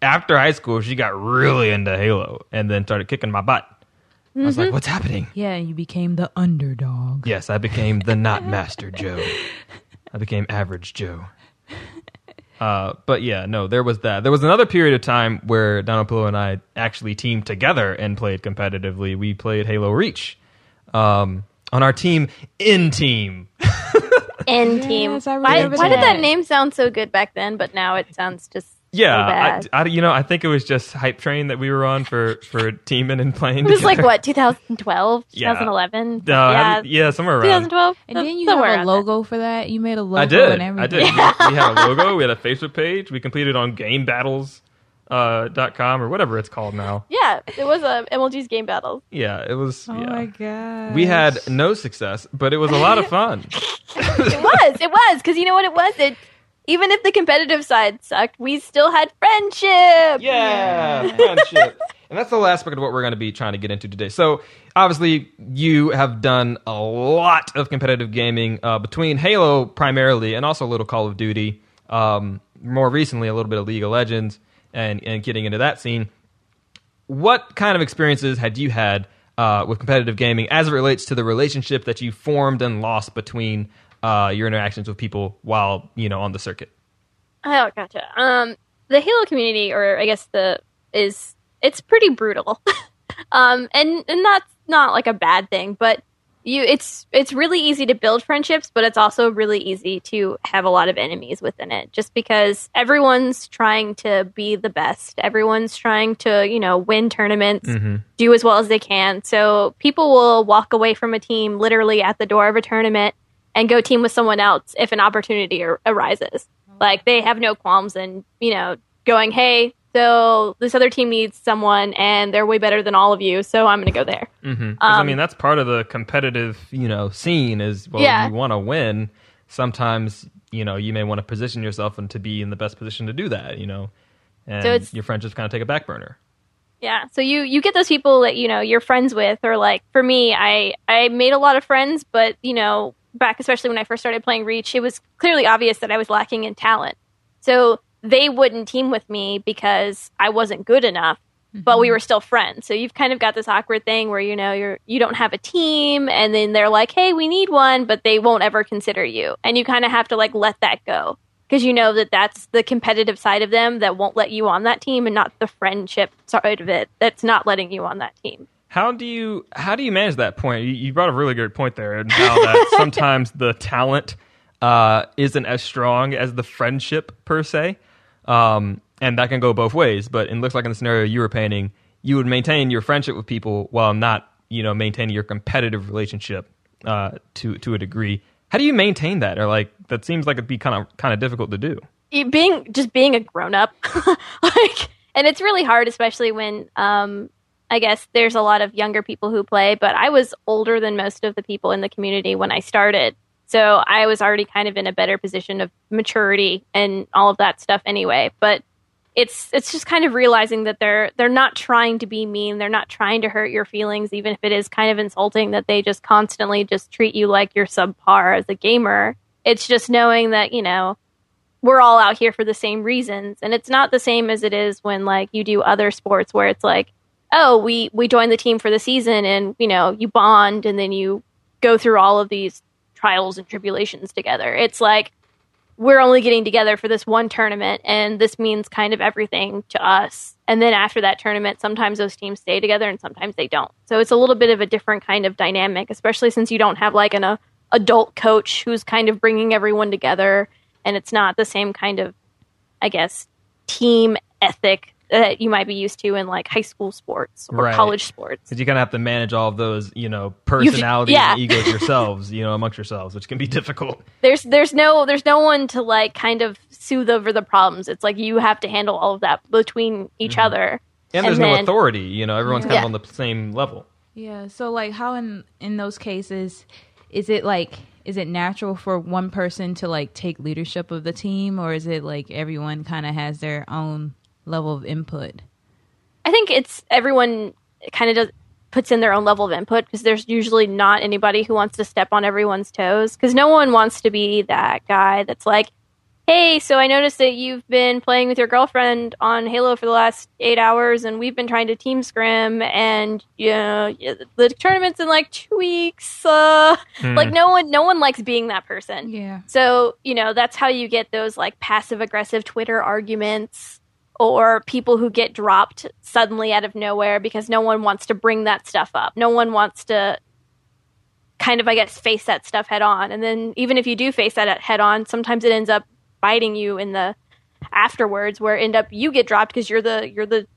after high school, she got really into Halo, and then started kicking my butt. I was like, "What's happening?" yeah, you became the underdog. Yes, I became the [LAUGHS] not Master Joe. I became Average Joe. Uh, but yeah, no, there was that. There was another period of time where Donald Pillow and I actually teamed together and played competitively. We played Halo Reach um, on our team N Team. [LAUGHS] N team. Yes, Why, why did that. that name sound so good back then, but now it sounds just Yeah, so bad? I, I- you know, I think it was just hype train that we were on for for teaming and playing. it was like what 2012, [LAUGHS] Yeah. 2011. Uh, yeah, did- yeah, somewhere around. 2012. And then you somewhere have a around logo for that. You made a logo I did. and everything. I did. We, we had a logo. [LAUGHS] We had a Facebook page. We completed on GameBattles. Uh, dot com or whatever it's called now. Yeah, it was a MLG's GameBattles. Yeah, it was. Oh yeah. my god. We had no success, but it was a lot of [LAUGHS] fun. It was. It was because you know what it was. It even if the competitive side sucked, we still had friendship. yeah, friendship. And that's the last aspect of what we're going to be trying to get into today. So, obviously, you have done a lot of competitive gaming uh, between Halo primarily and also a little Call of Duty. Um, more recently, a little bit of League of Legends and, and getting into that scene. What kind of experiences had you had uh, with competitive gaming as it relates to the relationship that you formed and lost between uh, your interactions with people while you know on the circuit? Oh, gotcha. Um, the Halo community, or I guess the is it's pretty brutal, [LAUGHS] um, and and that's not like a bad thing, but you it's it's really easy to build friendships, but it's also really easy to have a lot of enemies within it, just because everyone's trying to be the best, everyone's trying to you know win tournaments, mm-hmm. do as well as they can. So people will walk away from a team literally at the door of a tournament and go team with someone else if an opportunity ar- arises. Like they have no qualms in, you know, going, hey, so this other team needs someone and they're way better than all of you, so I'm going to go there. I Um, mean, that's part of the competitive, you know, scene is well, Yeah. you want to win. Sometimes, you know, you may want to position yourself and to be in the best position to do that. You know, and So your friends just kind of take a back burner. Yeah. So you you get those people that you know you're friends with, or like for me, I I made a lot of friends, but you know back especially when I first started playing Reach, it was clearly obvious that I was lacking in talent. So they wouldn't team with me because I wasn't good enough. But we were still friends, so you've kind of got this awkward thing where you know you're you don't have a team, and then they're like, "Hey, we need one," but they won't ever consider you, and you kind of have to like let that go because you know that that's the competitive side of them that won't let you on that team and not the friendship side of it that's not letting you on that team. How do you how do you manage that point? You, you brought a really good point there, and how that sometimes the talent uh, isn't as strong as the friendship per se, um, and that can go both ways. But it looks like in the scenario you were painting, you would maintain your friendship with people while not you know maintaining your competitive relationship uh, to to a degree. How do you maintain that? Or like that seems like it'd be kind of kind of difficult to do. It- being just being a grown up, [LAUGHS] like, and it's really hard, especially when um, I guess there's a lot of younger people who play. But I was older than most of the people in the community when I started, so I was already kind of in a better position of maturity and all of that stuff anyway. But it's it's just kind of realizing that they're they're not trying to be mean. They're not trying to hurt your feelings even if it is kind of insulting that they just constantly just treat you like you're subpar as a gamer. It's just knowing that you know we're all out here for the same reasons. And it's not the same as it is when like you do other sports where it's like oh we we joined the team for the season and you know you bond and then you go through all of these trials and tribulations together. It's like we're only getting together for this one tournament and this means kind of everything to us. And then after that tournament sometimes those teams stay together and sometimes they don't. So it's a little bit of a different kind of dynamic especially since you don't have like an uh, adult coach who's kind of bringing everyone together, and it's not the same kind of, I guess, team ethic that you might be used to in like high school sports or Right. college sports. Because you kind of have to manage all of those, you know, personalities yeah. and egos yourselves, you know, amongst yourselves, which can be difficult. There's there's no there's no one to like kind of soothe over the problems. It's like you have to handle all of that between each mm-hmm. other. And there's And no authority, you know, everyone's kind Yeah. of on the same level. Yeah. So like how in in those cases is it like is it natural for one person to like take leadership of the team or is it like everyone kind of has their own level of input? I think it's everyone kind of does puts in their own level of input because there's usually not anybody who wants to step on everyone's toes because no one wants to be that guy that's like, "Hey, so I noticed that you've been playing with your girlfriend on Halo for the last eight hours, and we've been trying to team scrim, and you know the tournament's in like two weeks." Uh, Like no one, no one likes being that person. Yeah. So, you know, that's how you get those like passive aggressive Twitter arguments or people who get dropped suddenly out of nowhere because no one wants to bring that stuff up. No one wants to kind of, I guess, face that stuff head on. And then even if you do face that head on, sometimes it ends up biting you in the afterwards where end up you get dropped because you're the you're the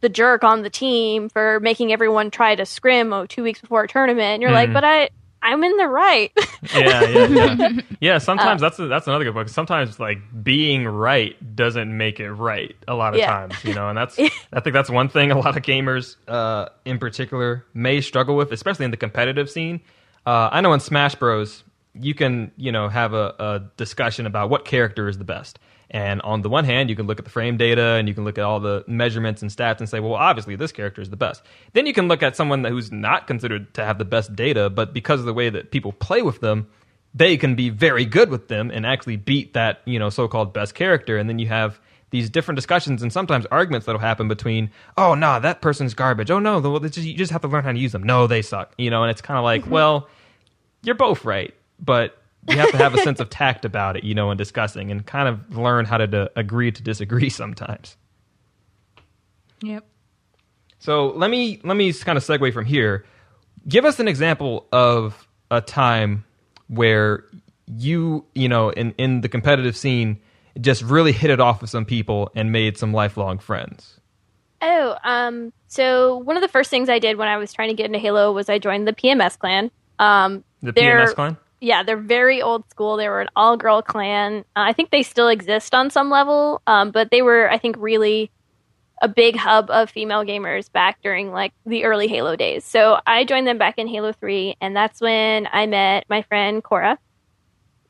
the jerk on the team for making everyone try to scrim oh, two weeks before a tournament. And you're like, mm-hmm. but I I'm in the right. [LAUGHS] Yeah, yeah, yeah. [LAUGHS] yeah, sometimes that's that's another good book. Sometimes like being right doesn't make it right a lot of Yeah. times, you know, and that's [LAUGHS] I think that's one thing a lot of gamers uh, in particular may struggle with, especially in the competitive scene. Uh, I know in Smash Bros, you can you know have a, a discussion about what character is the best. And on the one hand, you can look at the frame data and you can look at all the measurements and stats and say, well, obviously this character is the best. Then you can look at someone who's not considered to have the best data, but because of the way that people play with them, they can be very good with them and actually beat that, you know, so-called best character. And then you have these different discussions and sometimes arguments that'll happen between, oh, no, that person's garbage. Oh, no, well, just, you just have to learn how to use them. No, they suck. You know, and it's kind of like, mm-hmm. well, you're both right, but you have to have a sense of tact about it, you know, in discussing and kind of learn how to d- agree to disagree [LAUGHS] sometimes. Yep. So let me let me kind of segue from here. Give us an example of a time where you you know in in the competitive scene just really hit it off with some people and made some lifelong friends. Oh, um, so one of the first things I did when I was trying to get into Halo was I joined the PMS clan. Um, The PMS clan. Yeah, they're very old school. They were an all girl clan. Uh, I think they still exist on some level, um, but they were, I think, really a big hub of female gamers back during like the early Halo days. So I joined them back in Halo 3, and that's when I met my friend Cora.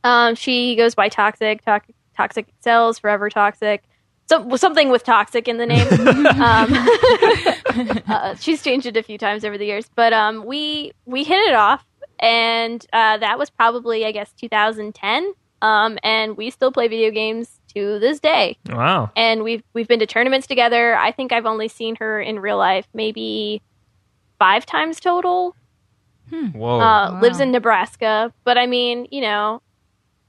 Um, she goes by Toxic, to- Toxic Excels, Forever Toxic. So, something with toxic in the name. [LAUGHS] um, [LAUGHS] uh, she's changed it a few times over the years, but um, we we hit it off, and uh, that was probably I guess 2010. Um, and we still play video games to this day, Wow. and we've we've been to tournaments together. I think I've only seen her in real life maybe five times total. Whoa. Uh, Wow. Lives in Nebraska, but I mean, you know,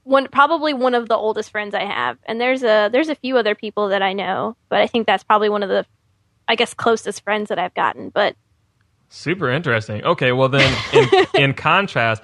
one probably one of the oldest friends I have, and there's a there's a few other people that I know, but I think that's probably one of the, I guess, closest friends that I've gotten. But Super interesting. Okay, well then, in, [LAUGHS] in contrast,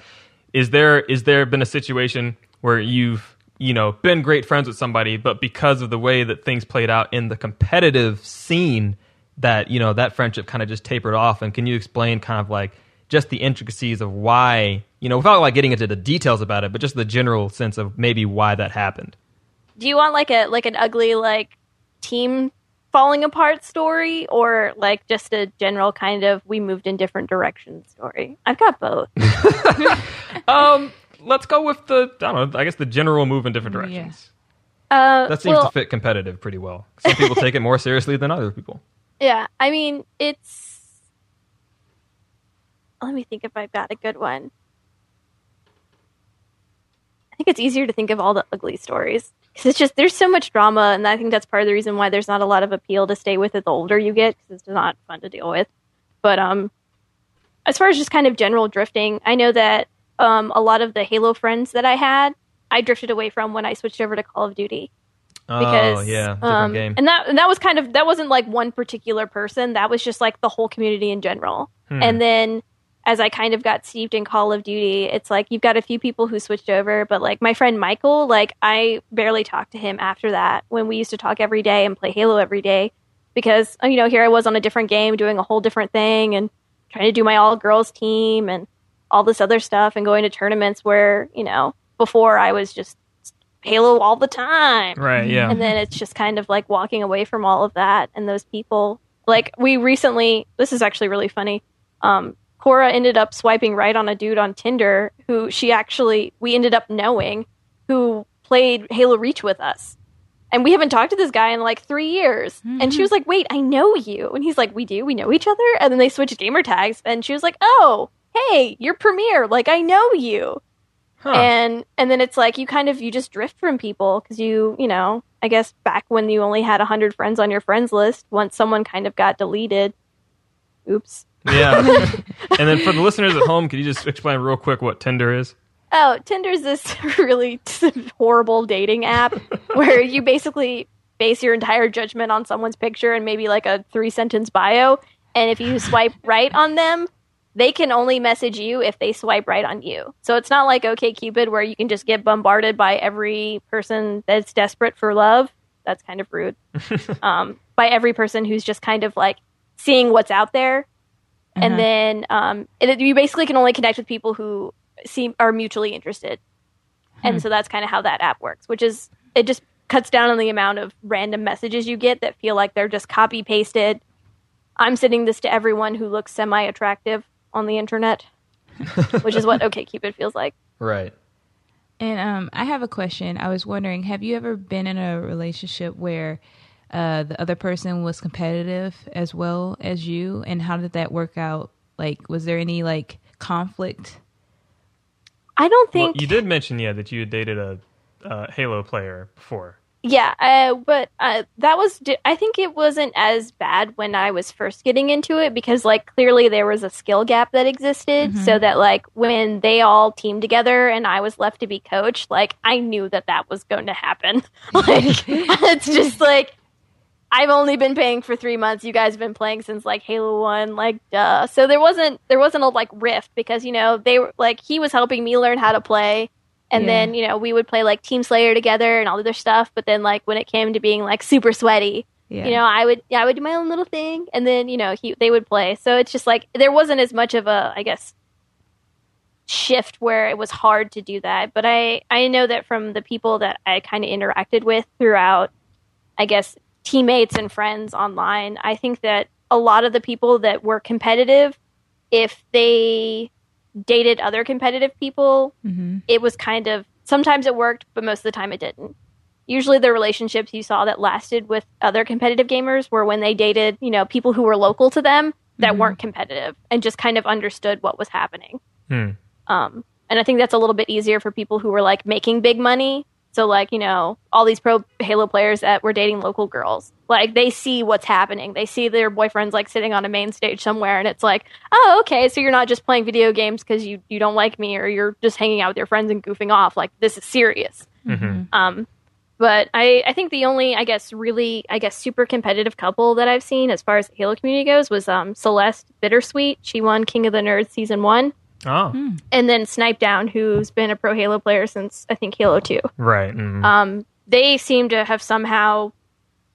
is there is there been a situation where you've you know been great friends with somebody, but because of the way that things played out in the competitive scene, that you know that friendship kind of just tapered off? And can you explain kind of like just the intricacies of why you know without like getting into the details about it, but just the general sense of maybe why that happened? do you want like a like an ugly like team falling apart story, or like just a general kind of we moved in different directions story? I've got both. [LAUGHS] [LAUGHS] Um, let's go with the I don't know. I guess the general move in different Yeah. directions. Uh, That seems well, to fit competitive pretty well. Some people take it more seriously than other people. [LAUGHS] Yeah, I mean, it's. Let me think if I've got a good one. I think it's easier to think of all the ugly stories because it's just there's so much drama, and I think that's part of the reason why there's not a lot of appeal to stay with it the older you get because it's not fun to deal with. But um, as far as just kind of general drifting, I know that um, a lot of the Halo friends that I had, I drifted away from when I switched over to Call of Duty because oh yeah, different um, game. and that and that was kind of that wasn't like one particular person that was just like the whole community in general Hmm. and then as I kind of got steeped in Call of Duty, it's like you've got a few people who switched over, but like my friend Michael, like I barely talked to him after that when we used to talk every day and play Halo every day because you know here I was on a different game doing a whole different thing and trying to do my all girls team and all this other stuff and going to tournaments where you know before I was just Halo all the time. Right, yeah. And then it's just kind of like walking away from all of that and those people. Like we recently, this is actually really funny. Um, Cora ended up swiping right on a dude on Tinder who she actually we ended up knowing who played Halo Reach with us. And we haven't talked to this guy in like three years. And she mm-hmm. was like, Wait, I know you. And he's like, We do, we know each other. And then they switched gamer tags and she was like, Oh, hey, you're Premier. Like I know you and and then it's like you kind of you just drift from people because you you know i guess back when you only had 100 friends on your friends list once someone kind of got deleted oops Yeah. [LAUGHS] and then for the listeners at home, could you just explain real quick what Tinder is? oh tinder's this [LAUGHS] really horrible dating app [LAUGHS] where you basically base your entire judgment on someone's picture and maybe like a three sentence bio and if you swipe right on them they can only message you if they swipe right on you. So it's not like OKCupid where you can just get bombarded by every person that's desperate for love. That's kind of rude. um, by every person who's just kind of like seeing what's out there, and then um, it, you basically can only connect with people who seem are mutually interested. And so that's kind of how that app works, which is it just cuts down on the amount of random messages you get that feel like they're just copy pasted. I'm sending this to everyone who looks semi attractive on the internet, [LAUGHS] which is what OKCupid feels like. Right. And um, I have a question. I was wondering, have you ever been in a relationship where uh, the other person was competitive as well as you, and how did that work out? Like, was there any like conflict? I don't Well, think you did mention, yeah, that you had dated a uh, Halo player before. Yeah, uh, but uh, that was. di- I think it wasn't as bad when I was first getting into it because, like, clearly there was a skill gap that existed. So that, like, when they all teamed together and I was left to be coach, like, I knew that that was going to happen. [LAUGHS] like, [LAUGHS] it's just like I've only been paying for three months. You guys have been playing since like Halo One, like duh. So there wasn't there wasn't a like rift because you know they were like he was helping me learn how to play, and Yeah. then you know we would play like Team Slayer together and all the other stuff. But then like when it came to being like super sweaty, Yeah. you know I would yeah I would do my own little thing, and then you know he they would play. So it's just like there wasn't as much of a I guess shift where it was hard to do that. But I I know that from the people that I kind of interacted with throughout, I guess teammates and friends online, I think that a lot of the people that were competitive, if they dated other competitive people, hmm it was kind of sometimes it worked, but most of the time it didn't. Usually, the relationships you saw that lasted with other competitive gamers were when they dated, you know, people who were local to them that weren't competitive and just kind of understood what was happening. Hmm. Um, and I think that's a little bit easier for people who were like making big money. So, like, you know, all these pro Halo players that were dating local girls, like, they see what's happening. They see their boyfriends like sitting on a main stage somewhere, and it's like, oh, okay, so you're not just playing video games because you, you don't like me or you're just hanging out with your friends and goofing off. Like, this is serious. Um, but I, I think the only, I guess, really, I guess, super competitive couple that I've seen as far as the Halo community goes was um, Celeste Bittersweet. She won King of the Nerds season one. Oh, And then Snipe Down, who's been a pro Halo player since I think Halo 2. right. mm. Um, they seem to have somehow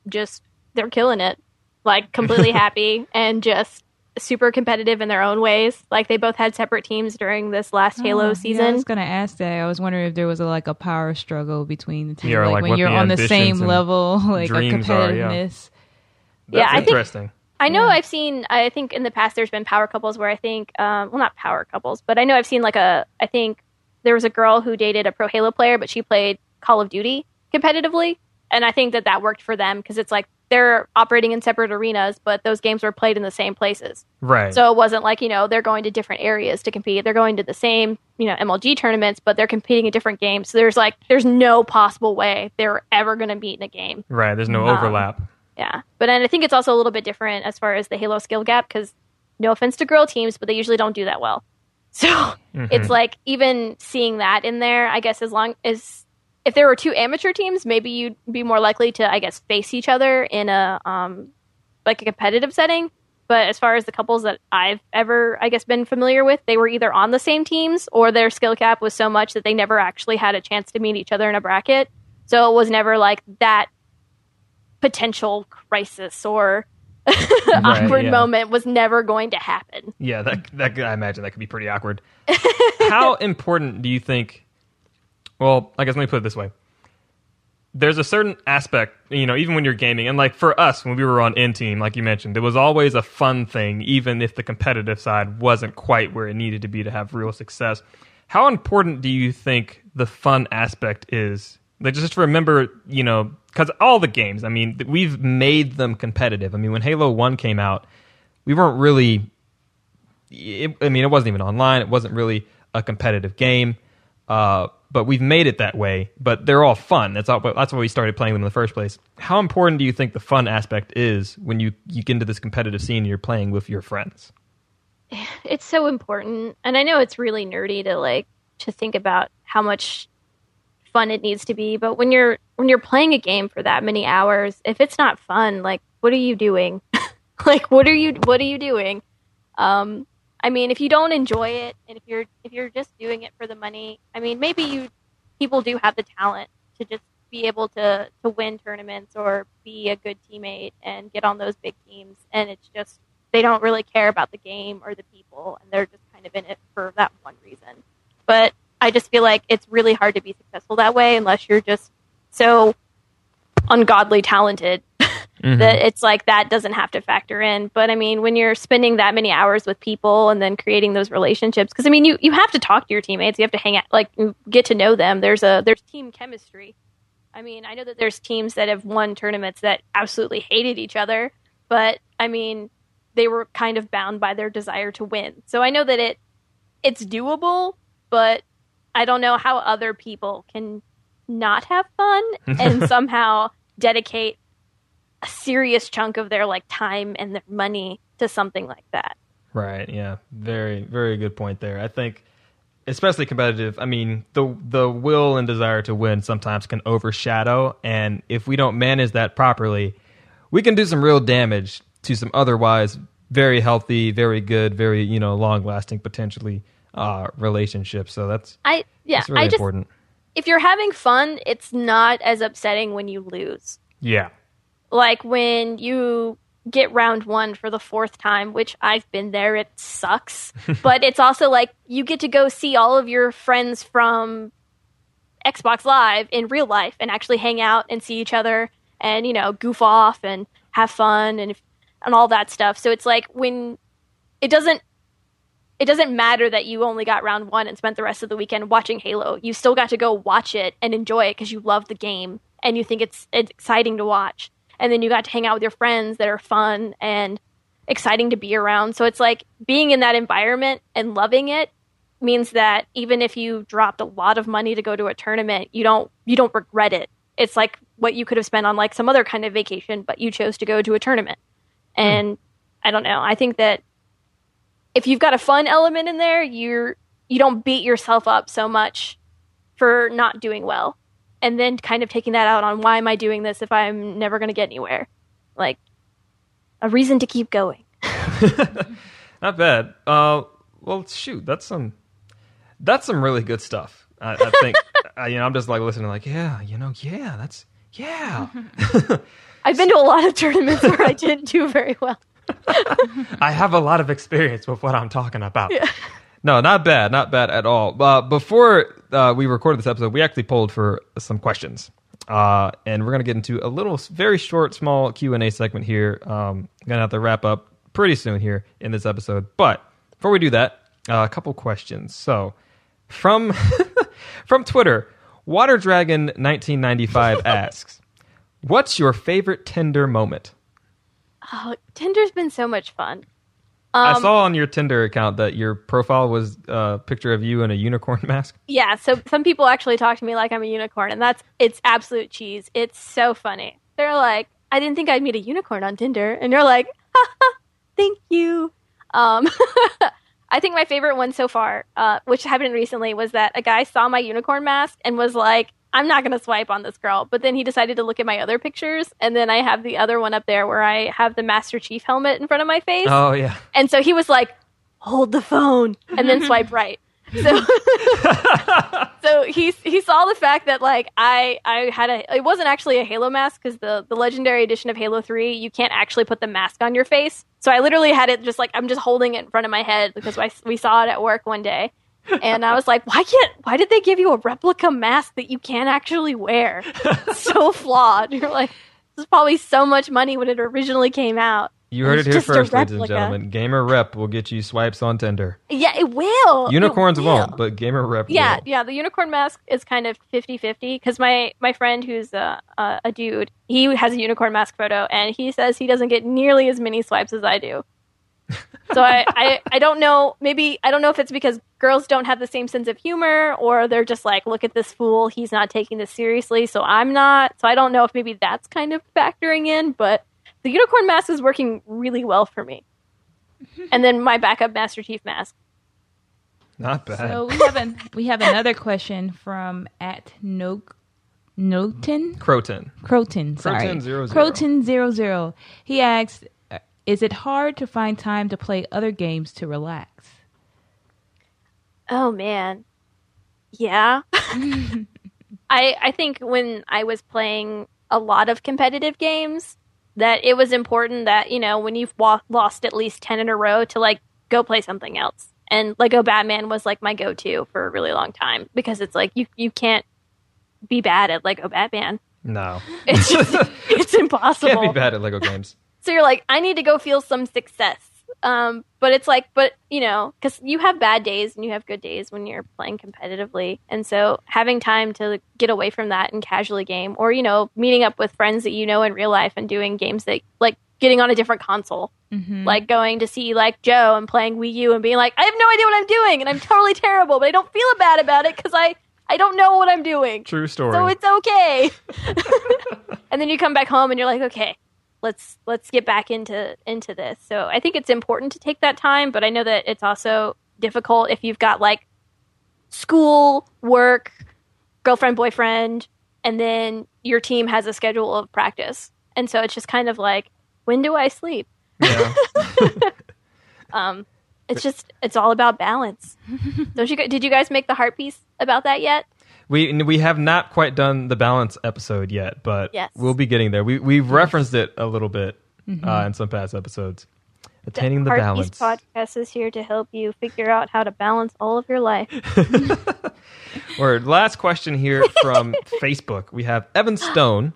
just, they're killing it. Like, completely [LAUGHS] happy and just super competitive in their own ways. Like, they both had separate teams during this last Halo season. Yeah, I was gonna ask that. I was wondering if there was a, like a power struggle between the two, Yeah, like, like, when you're the on the same level, [LAUGHS] like of dreams are, yeah. competitiveness. yeah, That's I think interesting. I know I've seen. I think in the past there's been power couples where I think, um, well, not power couples, but I know I've seen like a. I think there was a girl who dated a pro Halo player, but she played Call of Duty competitively, and I think that that worked for them because it's like they're operating in separate arenas, but those games were played in the same places. Right. So it wasn't like you know they're going to different areas to compete. They're going to the same you know MLG tournaments, but they're competing in different games. So there's like there's no possible way they're ever going to meet in a game. right. There's no Um, overlap. Yeah, but and I think it's also a little bit different as far as the Halo skill gap because no offense to girl teams, but they usually don't do that well. [LAUGHS] So it's like even seeing that in there, I guess as long as if there were two amateur teams, maybe you'd be more likely to, I guess, face each other in a um like a competitive setting. But as far as the couples that I've ever, I guess, been familiar with, they were either on the same teams or their skill cap was so much that they never actually had a chance to meet each other in a bracket. So it was never like that potential crisis or [LAUGHS] awkward yeah. moment was never going to happen. Yeah, that that I imagine that could be pretty awkward. [LAUGHS] How important do you think? Well, I guess let me put it this way. There's a certain aspect, you know, even when you're gaming, and like for us when we were on N Team, like you mentioned, it was always a fun thing, even if the competitive side wasn't quite where it needed to be to have real success. How important do you think the fun aspect is? Like just remember, you know, because all the games, I mean, we've made them competitive. I mean, when Halo One came out, we weren't really it, I mean, it wasn't even online. It wasn't really a competitive game, uh, but we've made it that way. But they're all fun. That's all, that's why we started playing them in the first place. How important do you think the fun aspect is when you you get into this competitive scene and you're playing with your friends? it's so important and i know it's really nerdy to like to think about how much fun it needs to be but when you're when you're playing a game for that many hours if it's not fun like what are you doing? [LAUGHS] Like what are you what are you doing? Um i mean if you don't enjoy it and if you're if you're just doing it for the money i mean maybe you people do have the talent to just be able to to win tournaments or be a good teammate and get on those big teams and it's just they don't really care about the game or the people and they're just kind of in it for that one reason. But i just feel like it's really hard to be successful that way unless you're just so ungodly talented [LAUGHS] mm-hmm. that it's like that doesn't have to factor in. But i mean when you're spending that many hours with people and then creating those relationships because i mean you, you have to talk to your teammates. You have to hang out like get to know them. There's a there's team chemistry. I mean i know that there's teams that have won tournaments that absolutely hated each other but i mean they were kind of bound by their desire to win. So i know that it it's doable but i don't know how other people can not have fun and [LAUGHS] somehow dedicate a serious chunk of their like time and their money to something like that. Right. Yeah. Very, very good point there. I think, especially competitive. I mean, the the will and desire to win sometimes can overshadow, and if we don't manage that properly, we can do some real damage to some otherwise very healthy, very good, very you know long lasting potentially uh, relationships. So that's I yeah, that's really I just important. if you're having fun, it's not as upsetting when you lose. Yeah. Like when you get round 1 for the fourth time, which I've been there, it sucks. [LAUGHS] but it's also like you get to go see all of your friends from Xbox Live in real life and actually hang out and see each other and you know goof off and have fun and and all that stuff. So it's like when it doesn't it doesn't matter that you only got round 1 and spent the rest of the weekend watching Halo. You still got to go watch it and enjoy it because you love the game and you think it's, it's exciting to watch. And then you got to hang out with your friends that are fun and exciting to be around. So it's like being in that environment and loving it means that even if you dropped a lot of money to go to a tournament, you don't you don't regret it. It's like what you could have spent on like some other kind of vacation, but you chose to go to a tournament. Hmm. And I don't know. I think that if you've got a fun element in there, you're you don't beat yourself up so much for not doing well. And then kind of taking that out on why am I doing this if I'm never going to get anywhere? Like a reason to keep going. [LAUGHS] [LAUGHS] Not bad. Uh, well, shoot, that's some that's some really good stuff. I, I think [LAUGHS] uh, you know I'm just like listening, like yeah, you know, yeah, that's yeah. I've been to a lot of tournaments where I didn't do very well. I have a lot of experience with what I'm talking about. No, not bad, not bad at all. Uh, before uh, we recorded this episode, we actually polled for some questions, uh, and we're gonna get into a little, very short, small Q and A segment here. Um, gonna have to wrap up pretty soon here in this episode, but before we do that, uh, a couple questions. So, from [LAUGHS] from Twitter, Water Dragon 1995 asks, "What's your favorite Tinder moment?" Oh, Tinder's been so much fun. I Um, saw on your Tinder account that your profile was a picture of you in a unicorn [LAUGHS] mask. Yeah, so some people actually talk to me like I'm a unicorn, and that's it's absolute cheese. It's so funny. They're like, I didn't think I'd meet a unicorn on Tinder, and you're like, [LAUGHS] thank you. Um, [LAUGHS] I think my favorite one so far, uh, which happened recently, was that a guy saw my unicorn mask and was like, I'm not going to swipe on this girl. But then he decided to look at my other pictures. And then I have the other one up there where I have the Master Chief helmet in front of my face. Oh yeah. And so he was like, hold the phone and then [LAUGHS] swipe right. So, [LAUGHS] so he he saw the fact that like I I had a it wasn't actually a Halo mask because the the legendary edition of Halo Three you can't actually put the mask on your face. So I literally had it just like I'm just holding it in front of my head because I, we saw it at work one day, and I was like, why can't why did they give you a replica mask that you can't actually wear? It's so [LAUGHS] flawed. You're like, this is probably so much money when it originally came out. You heard it here first, ladies and gentlemen. Gamer Rep will get you swipes on Tinder. Yeah, it will. It Unicorns will. won't, but Gamer Rep yeah will. yeah the unicorn mask is kind of 50-50 because my my friend who's a, a, a dude he has a unicorn mask photo and he says he doesn't get nearly as many swipes as i do so I, I i don't know maybe i don't know if it's because girls don't have the same sense of humor or they're just like look at this fool he's not taking this seriously so i'm not so i don't know if maybe that's kind of factoring in but the unicorn mask is working really well for me [LAUGHS] and then my backup master chief mask Not bad. So we have an we have another question from at no Noten Croton. Croton. Sorry, Croton zero zero. Croton zero zero. He asks, uh, "Is it hard to find time to play other games to relax?" Oh man. Yeah. [LAUGHS] I I think when I was playing a lot of competitive games that it was important that, you know, when you've wa- lost at least 10 in a row to like go play something else. And Lego Batman was like my go-to for a really long time because it's like you you can't be bad at Lego Batman. No. It's [LAUGHS] just, it's impossible. Can't be bad at Lego games. So you're like, I need to go feel some success. Um, but it's like, but you know, because you have bad days and you have good days when you're playing competitively, and so having time to get away from that and casually game, or you know, meeting up with friends that you know in real life and doing games that like getting on a different console, like going to see like Joe and playing Wii U and being like, I have no idea what I'm doing and I'm totally terrible, but I don't feel bad about it because I I don't know what I'm doing. True story. So it's okay. [LAUGHS] [LAUGHS] and then you come back home and you're like, okay, let's let's get back into into this. So I think it's important to take that time, but I know that it's also difficult if you've got like school, work, girlfriend, boyfriend, and then your team has a schedule of practice. And so it's just kind of like, when do I sleep? Yeah. [LAUGHS] Um it's just it's all about balance. [LAUGHS] Don't you did you guys make the heart piece about that yet? We we have not quite done the balance episode yet, but Yes. we'll be getting there. We we've referenced it a little bit uh, in some past episodes. Attaining the Heart balance. Piece podcast is here to help you figure out how to balance all of your life. [LAUGHS] [LAUGHS] Word. Last question here from [LAUGHS] Facebook. We have Evan Stone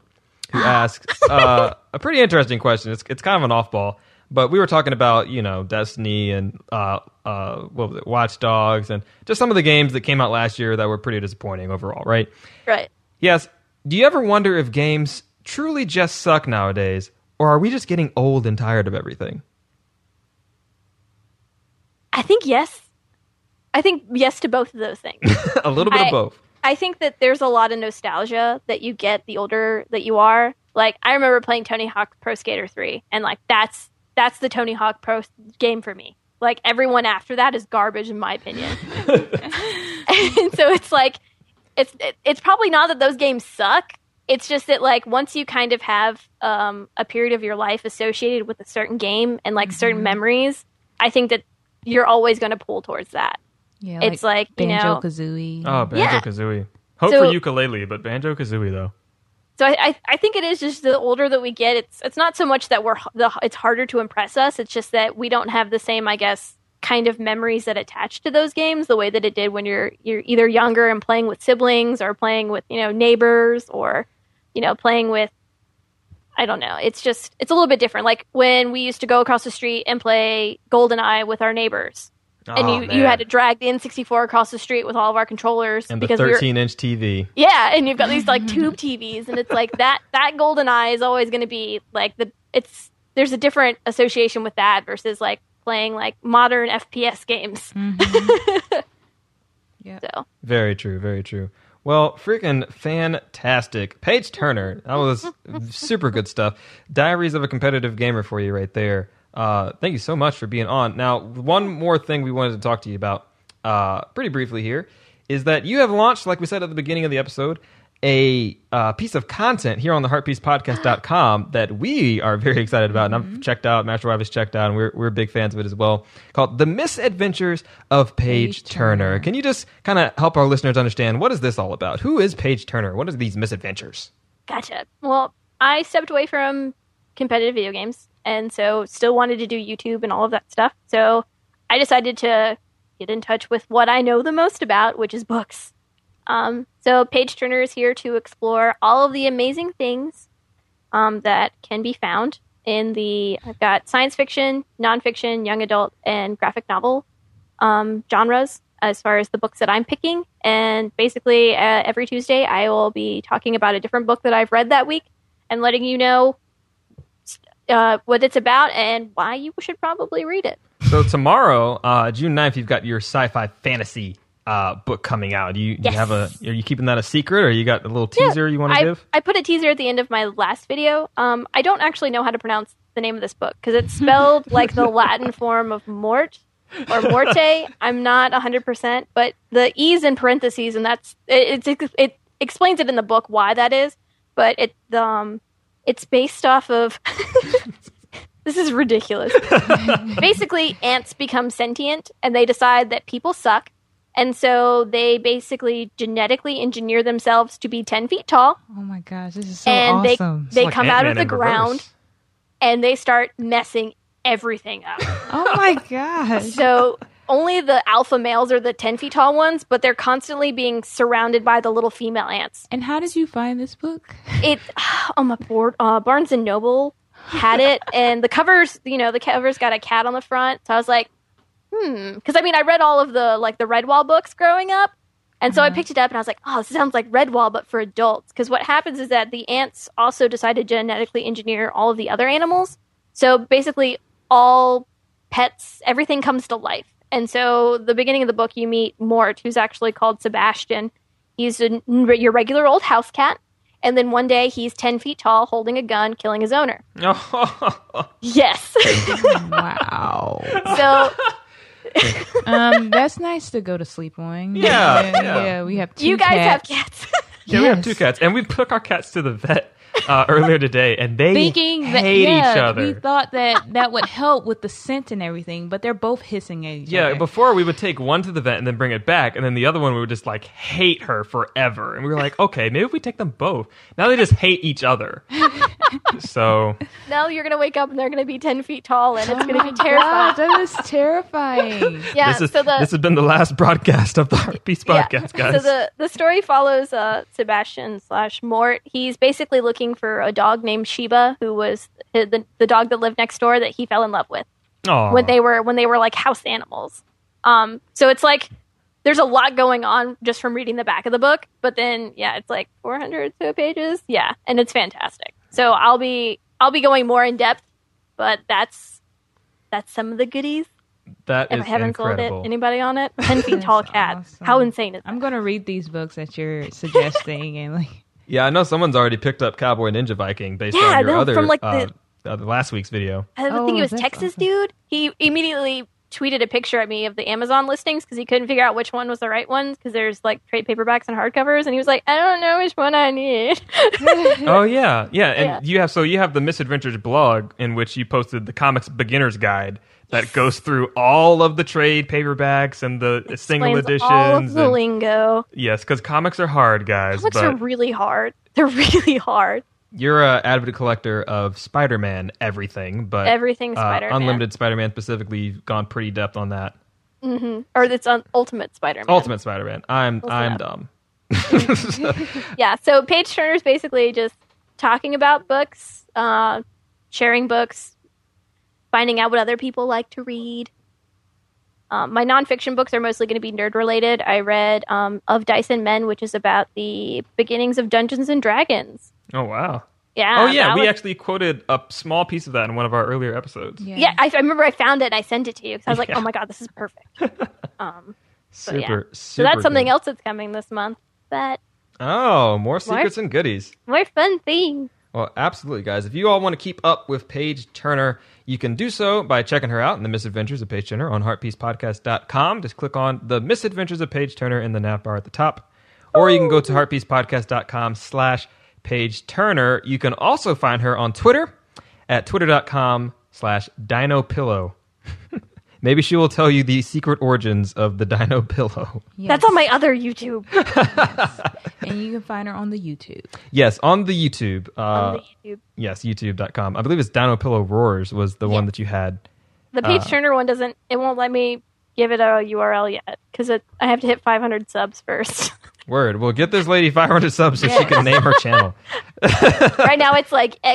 who [GASPS] asks uh, a pretty interesting question. It's it's kind of an off ball, but we were talking about you know Destiny and uh, uh, what was it, Watch Dogs, and just some of the games that came out last year that were pretty disappointing overall, right? Right. Yes. Do you ever wonder if games truly just suck nowadays, or are we just getting old and tired of everything? I think yes. I think yes to both of those things. [LAUGHS] a little bit I- of both. I think that there's a lot of nostalgia that you get the older that you are. Like I remember playing Tony Hawk Pro Skater 3 and like that's that's the Tony Hawk Pro game for me. Like everyone after that is garbage in my opinion. [LAUGHS] [LAUGHS] and so it's like it's it, it's probably not that those games suck. It's just that like once you kind of have um, a period of your life associated with a certain game and like certain memories, I think that you're always going to pull towards that. Yeah, It's like, you know- Banjo Kazooie. Oh, Banjo Yeah. Kazooie. Hope So- for ukulele, but Banjo Kazooie though. So I, I I think it is just the older that we get, it's it's not so much that we're the it's harder to impress us. It's just that we don't have the same, I guess, kind of memories that attach to those games the way that it did when you're you're either younger and playing with siblings or playing with you know neighbors or you know playing with I don't know. It's just it's a little bit different. Like when we used to go across the street and play GoldenEye with our neighbors. And Oh, you, you had to drag the N64 across the street with all of our controllers and the because we were 13 inch TV. yeah, and you've got these like tube TVs, and it's like that [LAUGHS] that GoldenEye is always going to be like the it's there's a different association with that versus like playing like modern FPS games. Mm-hmm. [LAUGHS] Yeah. So Very true, very true. Well, freaking fantastic. Paige Turner, that was [LAUGHS] super good stuff. Diaries of a Competitive Gamer for you right there. Uh, thank you so much for being on. Now, one more thing we wanted to talk to you about uh, pretty briefly here is that you have launched, like we said at the beginning of the episode, a uh, piece of content here on the heartpiecepodcast.com [GASPS] that we are very excited about, and I've checked out, Master Wife has checked out, and we're, we're big fans of it as well, called The Misadventures of Paige, Paige Turner. Turner. Can you just kind of help our listeners understand what is this all about? Who is Paige Turner? What are these misadventures? Gotcha. Well, I stepped away from competitive video games and so still wanted to do YouTube and all of that stuff. So I decided to get in touch with what I know the most about, which is books. Um, so Paige Turner is here to explore all of the amazing things um, that can be found in the I've got science fiction, nonfiction, young adult, and graphic novel um, genres as far as the books that I'm picking. And basically, uh, every Tuesday, I will be talking about a different book that I've read that week and letting you know uh, what it's about and why you should probably read it. So tomorrow, uh, June 9th, you've got your sci-fi fantasy uh, book coming out. Do you, do you have a? Are you keeping that a secret, or you got a little teaser you want to give? I put a teaser at the end of my last video. Um, I don't actually know how to pronounce the name of this book because it's spelled [LAUGHS] like the Latin form of mort or morte. I'm not 100%, but the E's in parentheses, and that's it, it, it explains it in the book why that is, but it um, it's based off of. [LAUGHS] this is ridiculous. [LAUGHS] basically, ants become sentient and they decide that people suck. And so they basically genetically engineer themselves to be 10 feet tall Oh my gosh, this is so and awesome. they they Like come out of the ground reverse. and they start messing everything up. oh my gosh. so only the alpha males are the 10 feet tall ones, but they're constantly being surrounded by the little female ants. and how did you find this book? [LAUGHS] It on my board, uh, Barnes and Noble had it, and the covers, you know, the covers got a cat on the front. So I was like, hmm, because I mean, I read all of the like the Redwall books growing up. And so I picked it up and I was like, oh, this sounds like Redwall, but for adults. Because what happens is that the ants also decide to genetically engineer all of the other animals. So basically, all pets, everything comes to life. And so the beginning of the book, you meet Mort, who's actually called Sebastian. He's a, your regular old house cat. And then one day he's 10 feet tall, holding a gun, killing his owner. [LAUGHS] Yes. Wow. so [LAUGHS] um, that's nice to go to sleep on. Yeah, yeah. yeah. yeah, We have two you guys have cats. cats. Yeah, we have two cats, and we took our cats to the vet uh, earlier today, and they Thinking that hate yeah, each other. we thought that that would help with the scent and everything, but they're both hissing at each yeah, other. before we would take one to the vet and then bring it back, and then the other one we would just like hate her forever. And we were like, okay, maybe if we take them both. Now they just hate each other. [LAUGHS] so now you're going to wake up and they're going to be 10 feet tall and it's Oh going to be terrifying. God, that is terrifying. [LAUGHS] Yeah, this is so the this has been the last broadcast of the Heart Piece Yeah. podcast, guys. So the the story follows uh, Sebastian slash Mort. He's basically looking for a dog named Sheba, who was the, the the dog that lived next door that he fell in love with Aw. when they were when they were like house animals. Um, so it's like there's a lot going on just from reading the back of the book, but then yeah, it's like 400 so pages. Yeah, and it's fantastic. So I'll be I'll be going more in depth, but that's that's some of the goodies. that If is I haven't incredible. sold it, anybody on it? [LAUGHS] 10 feet tall That's cat. awesome. How insane is that? I'm gonna read these books that you're [LAUGHS] suggesting, and like, Yeah, I know someone's already picked up Cowboy Ninja Viking based Yeah, on your no, other from, like, uh, the- uh, the last week's video. I Oh, think it was Texas awesome. dude. He immediately tweeted a picture at me of the Amazon listings because he couldn't figure out which one was the right one because there's like trade paperbacks and hardcovers, and he was like, "I don't know which one I need." [LAUGHS] Oh yeah, yeah, and Yeah. you have so you have the Misadventures blog in which you posted the comics beginner's guide that goes through all of the trade paperbacks and the single editions. all of the and- lingo. yes, because comics are hard, guys. Comics but are really hard. They're [LAUGHS] really hard. You're a avid collector of Spider-Man everything, but Everything uh, Spider-Man. Unlimited Spider-Man specifically, you've gone pretty depth on that. Or it's on Ultimate Spider-Man. Ultimate Spider-Man. I'm I'm dumb. [LAUGHS] yeah so Paige Turner's basically just talking about books uh, sharing books finding out what other people like to read um, my nonfiction books are mostly going to be nerd related i read um, of Dice and Men which is about the beginnings of dungeons and dragons oh wow. yeah oh yeah, we was- actually quoted a small piece of that in one of our earlier episodes. yeah, yeah I, I remember i found it and i sent it to you because i was like Yeah. oh my god this is perfect [LAUGHS] um, Super, yeah. super. so that's something good. else that's coming this month but Oh, more secrets and goodies. more fun things Well, absolutely, guys. If you all want to keep up with Paige Turner, you can do so by checking her out in the Misadventures of Paige Turner on heartpiecepodcast.com. Just click on the Misadventures of Paige Turner in the nav bar at the top. or you can go to heartpiecepodcast.com slash Paige Turner. You can also find her on Twitter at twitter.com slash Dino Pillow. [LAUGHS] Maybe she will tell you the secret origins of the Dino Pillow. That's on my other YouTube. [LAUGHS] [LAUGHS] and you can find her on the YouTube. Yes, on the YouTube. Uh, on the YouTube. Yes, youtube.com. I believe it's Dino Pillow Roars was the one that you had. The Page Uh, Turner one doesn't. It won't let me give it a URL yet because I have to hit 500 subs first. [LAUGHS] Word. Well, get this lady 500 subs so she can name her channel. [LAUGHS] right now it's like [LAUGHS]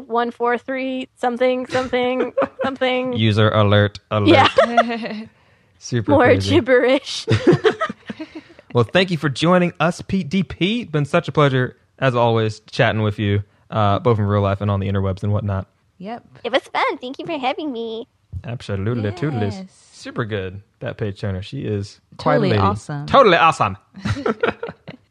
XCU143 something something something. User alert, alert. yeah, Super more crazy. gibberish. Well, thank you for joining us, Pete DP. It's been such a pleasure, as always, chatting with you, uh, both in real life and on the interwebs and whatnot. Yep. it was fun. Thank you for having me. Absolutely, toodles. Super good. That Paige Turner. She is Totally awesome. Totally awesome. [LAUGHS] [LAUGHS]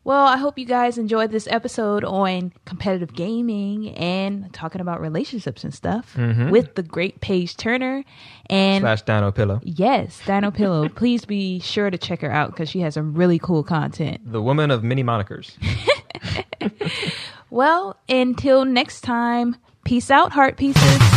Well, I hope you guys enjoyed this episode on competitive gaming and talking about relationships and stuff mm-hmm. with the great Paige Turner. And Slash Dino Pillow. yes, Dino [LAUGHS] Pillow. Please be sure to check her out because she has some really cool content. The woman of many monikers. Well, until next time, peace out, heart pieces.